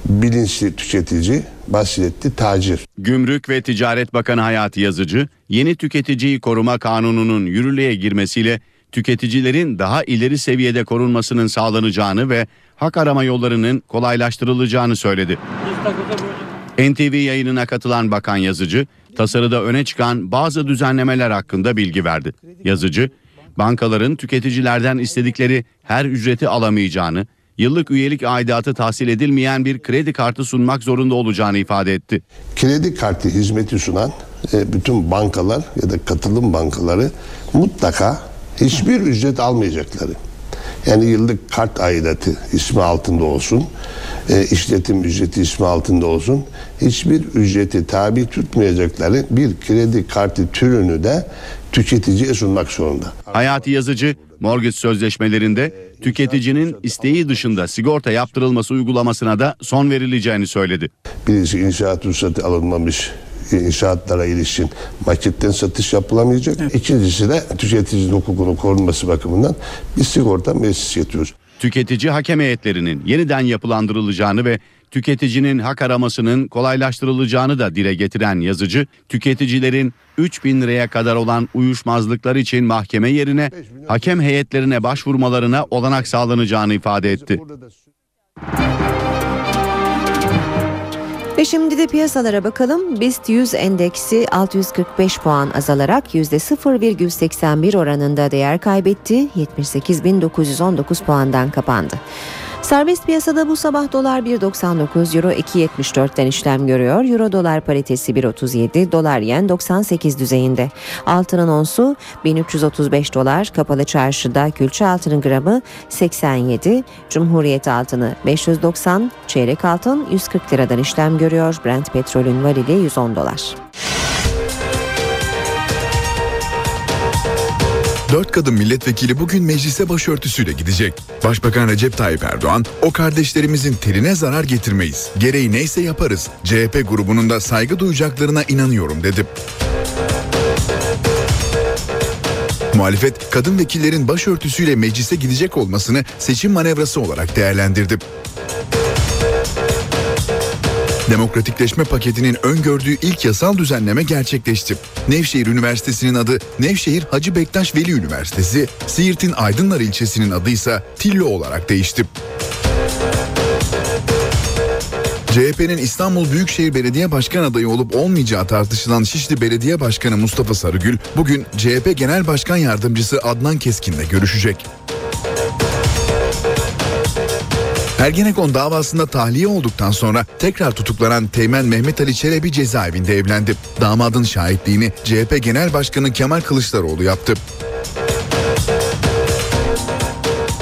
Bilinçli tüketici, basiretli tacir. Gümrük ve Ticaret Bakanı Hayati Yazıcı, yeni tüketiciyi koruma kanununun yürürlüğe girmesiyle tüketicilerin daha ileri seviyede korunmasının sağlanacağını ve hak arama yollarının kolaylaştırılacağını söyledi. NTV yayınına katılan Bakan Yazıcı, tasarıda öne çıkan bazı düzenlemeler hakkında bilgi verdi. Yazıcı, bankaların tüketicilerden istedikleri her ücreti alamayacağını, yıllık üyelik aidatı tahsil edilmeyen bir kredi kartı sunmak zorunda olacağını ifade etti. Kredi kartı hizmeti sunan e, bütün bankalar ya da katılım bankaları mutlaka hiçbir ücret almayacakları. Yani yıllık kart aidatı ismi altında olsun, e, işletim ücreti ismi altında olsun, hiçbir ücreti tabi tutmayacakları bir kredi kartı türünü de tüketiciye sunmak zorunda. Hayati Yazıcı, mortgage sözleşmelerinde tüketicinin isteği dışında sigorta yaptırılması uygulamasına da son verileceğini söyledi. Birisi inşaat ruhsatı alınmamış inşaatlara ilişkin maketten satış yapılamayacak. Evet. İkincisi de tüketicinin hukukunun korunması bakımından bir sigorta meclis getiriyoruz. Tüketici hakem heyetlerinin yeniden yapılandırılacağını ve tüketicinin hak aramasının kolaylaştırılacağını da dile getiren yazıcı, tüketicilerin 3 bin liraya kadar olan uyuşmazlıklar için mahkeme yerine hakem heyetlerine başvurmalarına olanak sağlanacağını ifade etti. Ve şimdi de piyasalara bakalım. BIST 100 endeksi 645 puan azalarak %0,81 oranında değer kaybetti. 78.919 puandan kapandı. Serbest piyasada bu sabah dolar 1.99, euro 2.74'ten işlem görüyor. Euro dolar paritesi 1.37, dolar yen 98 düzeyinde. Altının onsu 1335 dolar, kapalı çarşıda külçe altının gramı 87, Cumhuriyet altını 590, çeyrek altın 140 liradan işlem görüyor. Brent petrolün varili 110 dolar. Dört kadın milletvekili bugün meclise başörtüsüyle gidecek. Başbakan Recep Tayyip Erdoğan, o kardeşlerimizin teline zarar getirmeyiz. Gereği neyse yaparız. CHP grubunun da saygı duyacaklarına inanıyorum dedi. Muhalefet, kadın vekillerin başörtüsüyle meclise gidecek olmasını seçim manevrası olarak değerlendirdi. Demokratikleşme paketinin öngördüğü ilk yasal düzenleme gerçekleşti. Nevşehir Üniversitesi'nin adı Nevşehir Hacı Bektaş Veli Üniversitesi, Siirt'in Aydınlar ilçesinin adı ise Tillo olarak değişti. CHP'nin İstanbul Büyükşehir Belediye Başkan adayı olup olmayacağı tartışılan Şişli Belediye Başkanı Mustafa Sarıgül bugün CHP Genel Başkan Yardımcısı Adnan Keskin'le görüşecek. Ergenekon davasında tahliye olduktan sonra tekrar tutuklanan Teğmen Mehmet Ali Çelebi cezaevinde evlendi. Damadın şahitliğini CHP Genel Başkanı Kemal Kılıçdaroğlu yaptı.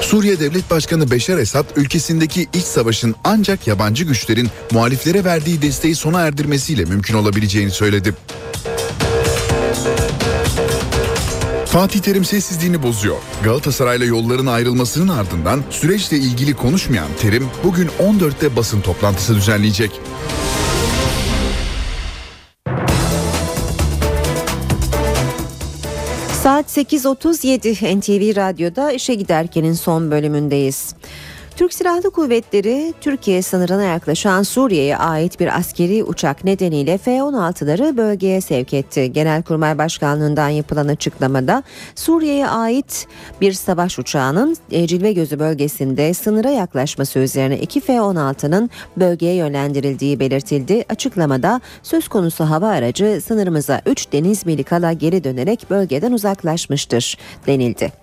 Suriye Devlet Başkanı Beşar Esad ülkesindeki iç savaşın ancak yabancı güçlerin muhaliflere verdiği desteği sona erdirmesiyle mümkün olabileceğini söyledi. Fatih Terim sessizliğini bozuyor. Galatasaray'la yolların ayrılmasının ardından süreçle ilgili konuşmayan Terim bugün 14'te basın toplantısı düzenleyecek. Saat 8.37 NTV Radyo'da işe giderkenin son bölümündeyiz. Türk Silahlı Kuvvetleri Türkiye sınırına yaklaşan Suriye'ye ait bir askeri uçak nedeniyle F-16'ları bölgeye sevk etti. Genelkurmay Başkanlığı'ndan yapılan açıklamada Suriye'ye ait bir savaş uçağının Cilve Gözü bölgesinde sınıra yaklaşması üzerine iki F-16'nın bölgeye yönlendirildiği belirtildi. Açıklamada söz konusu hava aracı sınırımıza 3 deniz mili kala geri dönerek bölgeden uzaklaşmıştır denildi.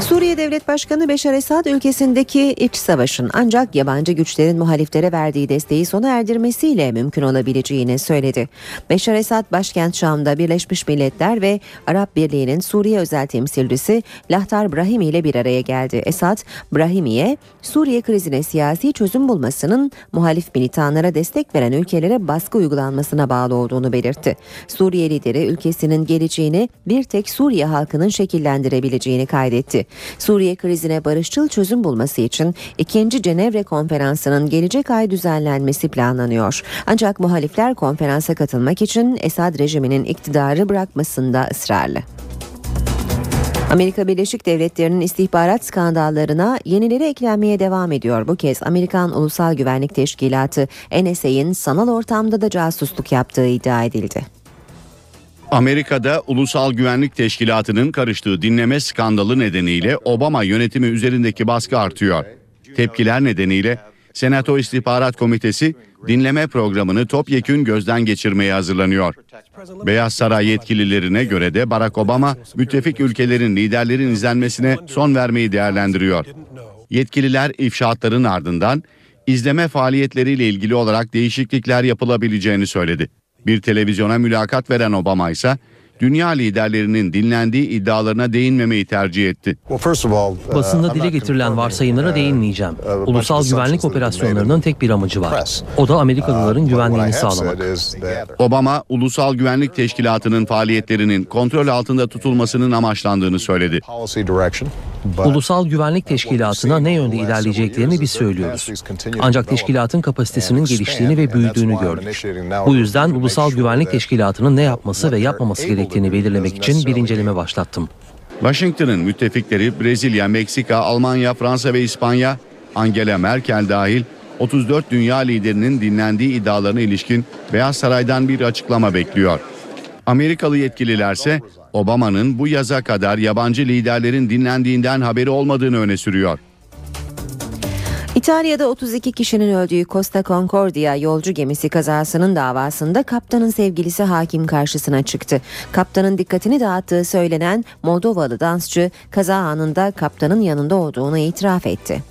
Suriye Devlet Başkanı Beşar Esad ülkesindeki iç savaşın ancak yabancı güçlerin muhaliflere verdiği desteği sona erdirmesiyle mümkün olabileceğini söyledi. Beşar Esad başkent Şam'da Birleşmiş Milletler ve Arap Birliği'nin Suriye özel temsilcisi Lahtar Brahimi ile bir araya geldi. Esad, Brahimi'ye Suriye krizine siyasi çözüm bulmasının muhalif militanlara destek veren ülkelere baskı uygulanmasına bağlı olduğunu belirtti. Suriye lideri ülkesinin geleceğini bir tek Suriye halkının şekillendirebileceğini kaydetti. Suriye krizine barışçıl çözüm bulması için 2. Cenevre Konferansı'nın gelecek ay düzenlenmesi planlanıyor. Ancak muhalifler konferansa katılmak için Esad rejiminin iktidarı bırakmasında ısrarlı. Amerika Birleşik Devletleri'nin istihbarat skandallarına yenileri eklenmeye devam ediyor. Bu kez Amerikan Ulusal Güvenlik Teşkilatı NSA'in sanal ortamda da casusluk yaptığı iddia edildi. Amerika'da Ulusal Güvenlik Teşkilatı'nın karıştığı dinleme skandalı nedeniyle Obama yönetimi üzerindeki baskı artıyor. Tepkiler nedeniyle Senato İstihbarat Komitesi dinleme programını topyekün gözden geçirmeye hazırlanıyor. Beyaz Saray yetkililerine göre de Barack Obama müttefik ülkelerin liderlerin izlenmesine son vermeyi değerlendiriyor. Yetkililer ifşaatların ardından izleme faaliyetleriyle ilgili olarak değişiklikler yapılabileceğini söyledi. Bir televizyona mülakat veren Obama ise dünya liderlerinin dinlendiği iddialarına değinmemeyi tercih etti. Basında dile getirilen varsayımlara değinmeyeceğim. Ulusal güvenlik operasyonlarının tek bir amacı var. O da Amerikalıların güvenliğini sağlamak. Obama, Ulusal Güvenlik Teşkilatı'nın faaliyetlerinin kontrol altında tutulmasının amaçlandığını söyledi. Ulusal Güvenlik Teşkilatı'na ne yönde ilerleyeceklerini biz söylüyoruz. Ancak teşkilatın kapasitesinin geliştiğini ve büyüdüğünü gördük. Bu yüzden Ulusal Güvenlik Teşkilatı'nın ne yapması ve yapmaması gerektiğini belirlemek için bir inceleme başlattım. Washington'ın müttefikleri Brezilya, Meksika, Almanya, Fransa ve İspanya, Angela Merkel dahil 34 dünya liderinin dinlendiği iddialarına ilişkin Beyaz Saray'dan bir açıklama bekliyor. Amerikalı yetkililerse Obama'nın bu yaza kadar yabancı liderlerin dinlendiğinden haberi olmadığını öne sürüyor. İtalya'da 32 kişinin öldüğü Costa Concordia yolcu gemisi kazasının davasında kaptanın sevgilisi hakim karşısına çıktı. Kaptanın dikkatini dağıttığı söylenen Moldovalı dansçı kaza anında kaptanın yanında olduğunu itiraf etti.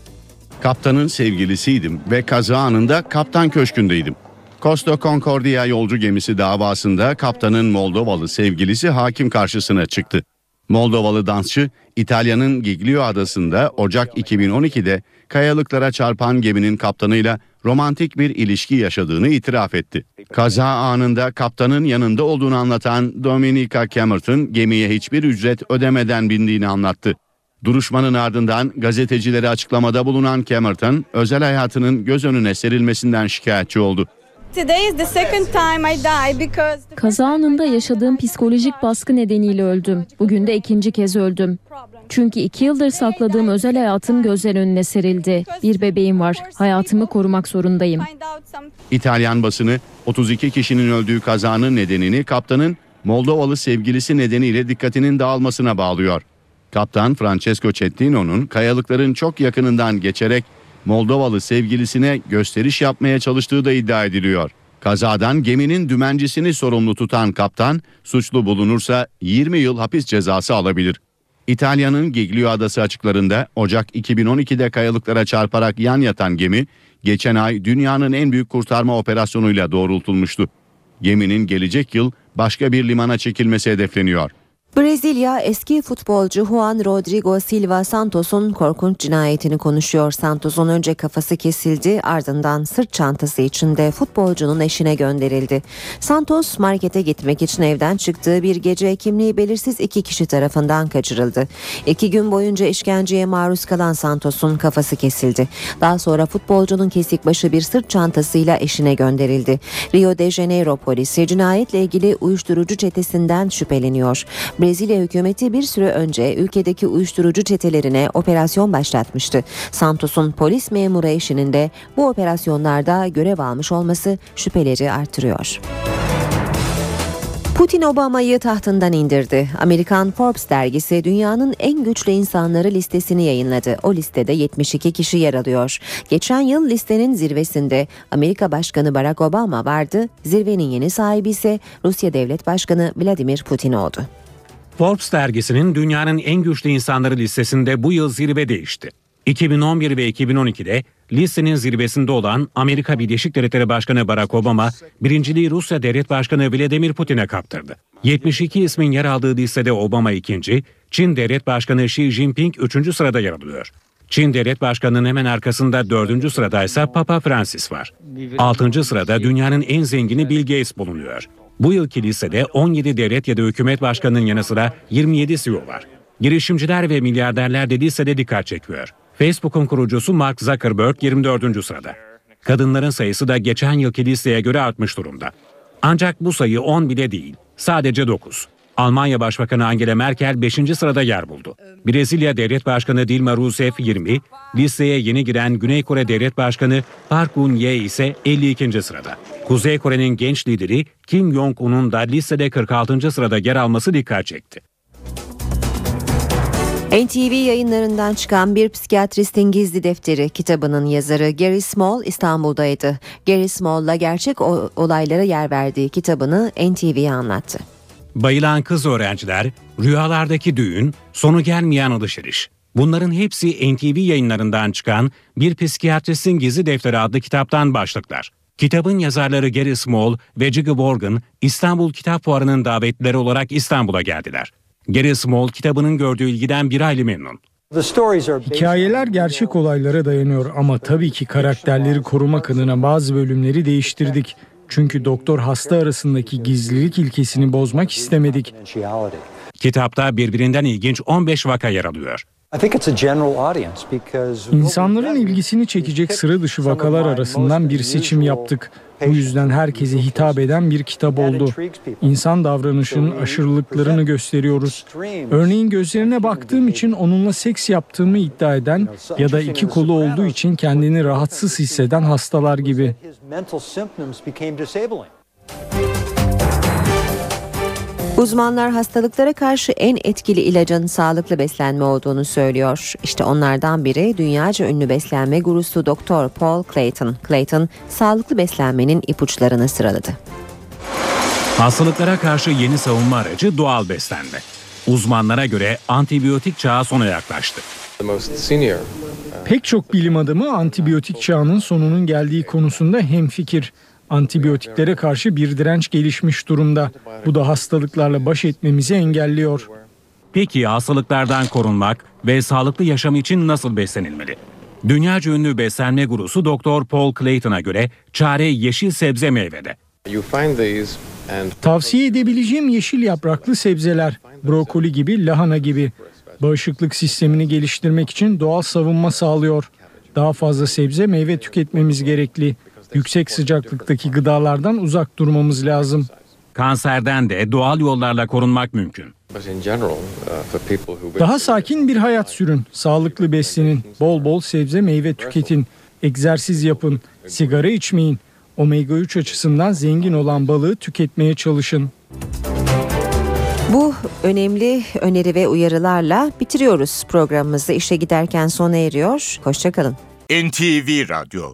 Kaptanın sevgilisiydim ve kaza anında kaptan köşkündeydim. Costa Concordia yolcu gemisi davasında kaptanın Moldovalı sevgilisi hakim karşısına çıktı. Moldovalı dansçı İtalya'nın Giglio adasında Ocak 2012'de kayalıklara çarpan geminin kaptanıyla romantik bir ilişki yaşadığını itiraf etti. Kaza anında kaptanın yanında olduğunu anlatan Dominica Camerton gemiye hiçbir ücret ödemeden bindiğini anlattı. Duruşmanın ardından gazetecilere açıklamada bulunan Camerton özel hayatının göz önüne serilmesinden şikayetçi oldu. Kaza anında yaşadığım psikolojik baskı nedeniyle öldüm. Bugün de ikinci kez öldüm. Çünkü iki yıldır sakladığım özel hayatım gözler önüne serildi. Bir bebeğim var. Hayatımı korumak zorundayım. İtalyan basını 32 kişinin öldüğü kazanın nedenini kaptanın Moldovalı sevgilisi nedeniyle dikkatinin dağılmasına bağlıyor. Kaptan Francesco Cettino'nun kayalıkların çok yakınından geçerek Moldovalı sevgilisine gösteriş yapmaya çalıştığı da iddia ediliyor. Kazadan geminin dümencisini sorumlu tutan kaptan suçlu bulunursa 20 yıl hapis cezası alabilir. İtalya'nın Giglio Adası açıklarında Ocak 2012'de kayalıklara çarparak yan yatan gemi geçen ay dünyanın en büyük kurtarma operasyonuyla doğrultulmuştu. Geminin gelecek yıl başka bir limana çekilmesi hedefleniyor. Brezilya eski futbolcu Juan Rodrigo Silva Santos'un korkunç cinayetini konuşuyor. Santos'un önce kafası kesildi ardından sırt çantası içinde futbolcunun eşine gönderildi. Santos markete gitmek için evden çıktığı bir gece kimliği belirsiz iki kişi tarafından kaçırıldı. İki gün boyunca işkenceye maruz kalan Santos'un kafası kesildi. Daha sonra futbolcunun kesik başı bir sırt çantasıyla eşine gönderildi. Rio de Janeiro polisi cinayetle ilgili uyuşturucu çetesinden şüpheleniyor. Brezilya hükümeti bir süre önce ülkedeki uyuşturucu çetelerine operasyon başlatmıştı. Santos'un polis memuru eşinin de bu operasyonlarda görev almış olması şüpheleri artırıyor. Putin Obama'yı tahtından indirdi. Amerikan Forbes dergisi dünyanın en güçlü insanları listesini yayınladı. O listede 72 kişi yer alıyor. Geçen yıl listenin zirvesinde Amerika Başkanı Barack Obama vardı. Zirvenin yeni sahibi ise Rusya Devlet Başkanı Vladimir Putin oldu. Forbes dergisinin dünyanın en güçlü insanları listesinde bu yıl zirve değişti. 2011 ve 2012'de listenin zirvesinde olan Amerika Birleşik Devletleri Başkanı Barack Obama, birinciliği Rusya Devlet Başkanı Vladimir Putin'e kaptırdı. 72 ismin yer aldığı listede Obama ikinci, Çin Devlet Başkanı Xi Jinping üçüncü sırada yer alıyor. Çin Devlet Başkanı'nın hemen arkasında dördüncü sırada ise Papa Francis var. Altıncı sırada dünyanın en zengini Bill Gates bulunuyor. Bu yılki listede 17 devlet ya da hükümet başkanının yanı sıra 27 CEO var. Girişimciler ve milyarderler de listede dikkat çekiyor. Facebook'un kurucusu Mark Zuckerberg 24. sırada. Kadınların sayısı da geçen yılki listeye göre artmış durumda. Ancak bu sayı 10 bile değil, sadece 9. Almanya Başbakanı Angela Merkel 5. sırada yer buldu. Brezilya Devlet Başkanı Dilma Rousseff 20, listeye yeni giren Güney Kore Devlet Başkanı Park Geun-hye ise 52. sırada. Kuzey Kore'nin genç lideri Kim Jong-un'un da listede 46. sırada yer alması dikkat çekti. NTV yayınlarından çıkan Bir Psikiyatristin Gizli Defteri kitabının yazarı Gary Small İstanbul'daydı. Gary Small'la gerçek olaylara yer verdiği kitabını NTV'ye anlattı. Bayılan kız öğrenciler, rüyalardaki düğün, sonu gelmeyen alışveriş. Bunların hepsi NTV yayınlarından çıkan Bir Psikiyatristin Gizli Defteri adlı kitaptan başlıklar. Kitabın yazarları Gary Small ve Jiggy Morgan İstanbul Kitap Fuarı'nın davetlileri olarak İstanbul'a geldiler. Gary Small kitabının gördüğü ilgiden bir hayli memnun. Hikayeler gerçek olaylara dayanıyor ama tabii ki karakterleri korumak adına bazı bölümleri değiştirdik. Çünkü doktor hasta arasındaki gizlilik ilkesini bozmak istemedik. Kitapta birbirinden ilginç 15 vaka yer alıyor. İnsanların ilgisini çekecek sıra dışı vakalar arasından bir seçim yaptık. Bu yüzden herkese hitap eden bir kitap oldu. İnsan davranışının aşırılıklarını gösteriyoruz. Örneğin gözlerine baktığım için onunla seks yaptığımı iddia eden ya da iki kolu olduğu için kendini rahatsız hisseden hastalar gibi. Uzmanlar hastalıklara karşı en etkili ilacın sağlıklı beslenme olduğunu söylüyor. İşte onlardan biri dünyaca ünlü beslenme gurusu Doktor Paul Clayton. Clayton sağlıklı beslenmenin ipuçlarını sıraladı. Hastalıklara karşı yeni savunma aracı doğal beslenme. Uzmanlara göre antibiyotik çağı sona yaklaştı. Pek çok bilim adamı antibiyotik çağının sonunun geldiği konusunda hemfikir antibiyotiklere karşı bir direnç gelişmiş durumda. Bu da hastalıklarla baş etmemizi engelliyor. Peki hastalıklardan korunmak ve sağlıklı yaşam için nasıl beslenilmeli? Dünyaca ünlü beslenme gurusu Doktor Paul Clayton'a göre çare yeşil sebze meyvede. Tavsiye edebileceğim yeşil yapraklı sebzeler, brokoli gibi, lahana gibi. Bağışıklık sistemini geliştirmek için doğal savunma sağlıyor. Daha fazla sebze meyve tüketmemiz gerekli yüksek sıcaklıktaki gıdalardan uzak durmamız lazım. Kanserden de doğal yollarla korunmak mümkün. Daha sakin bir hayat sürün, sağlıklı beslenin, bol bol sebze meyve tüketin, egzersiz yapın, sigara içmeyin. Omega 3 açısından zengin olan balığı tüketmeye çalışın. Bu önemli öneri ve uyarılarla bitiriyoruz programımızı. İşe giderken sona eriyor. Hoşçakalın. NTV Radyo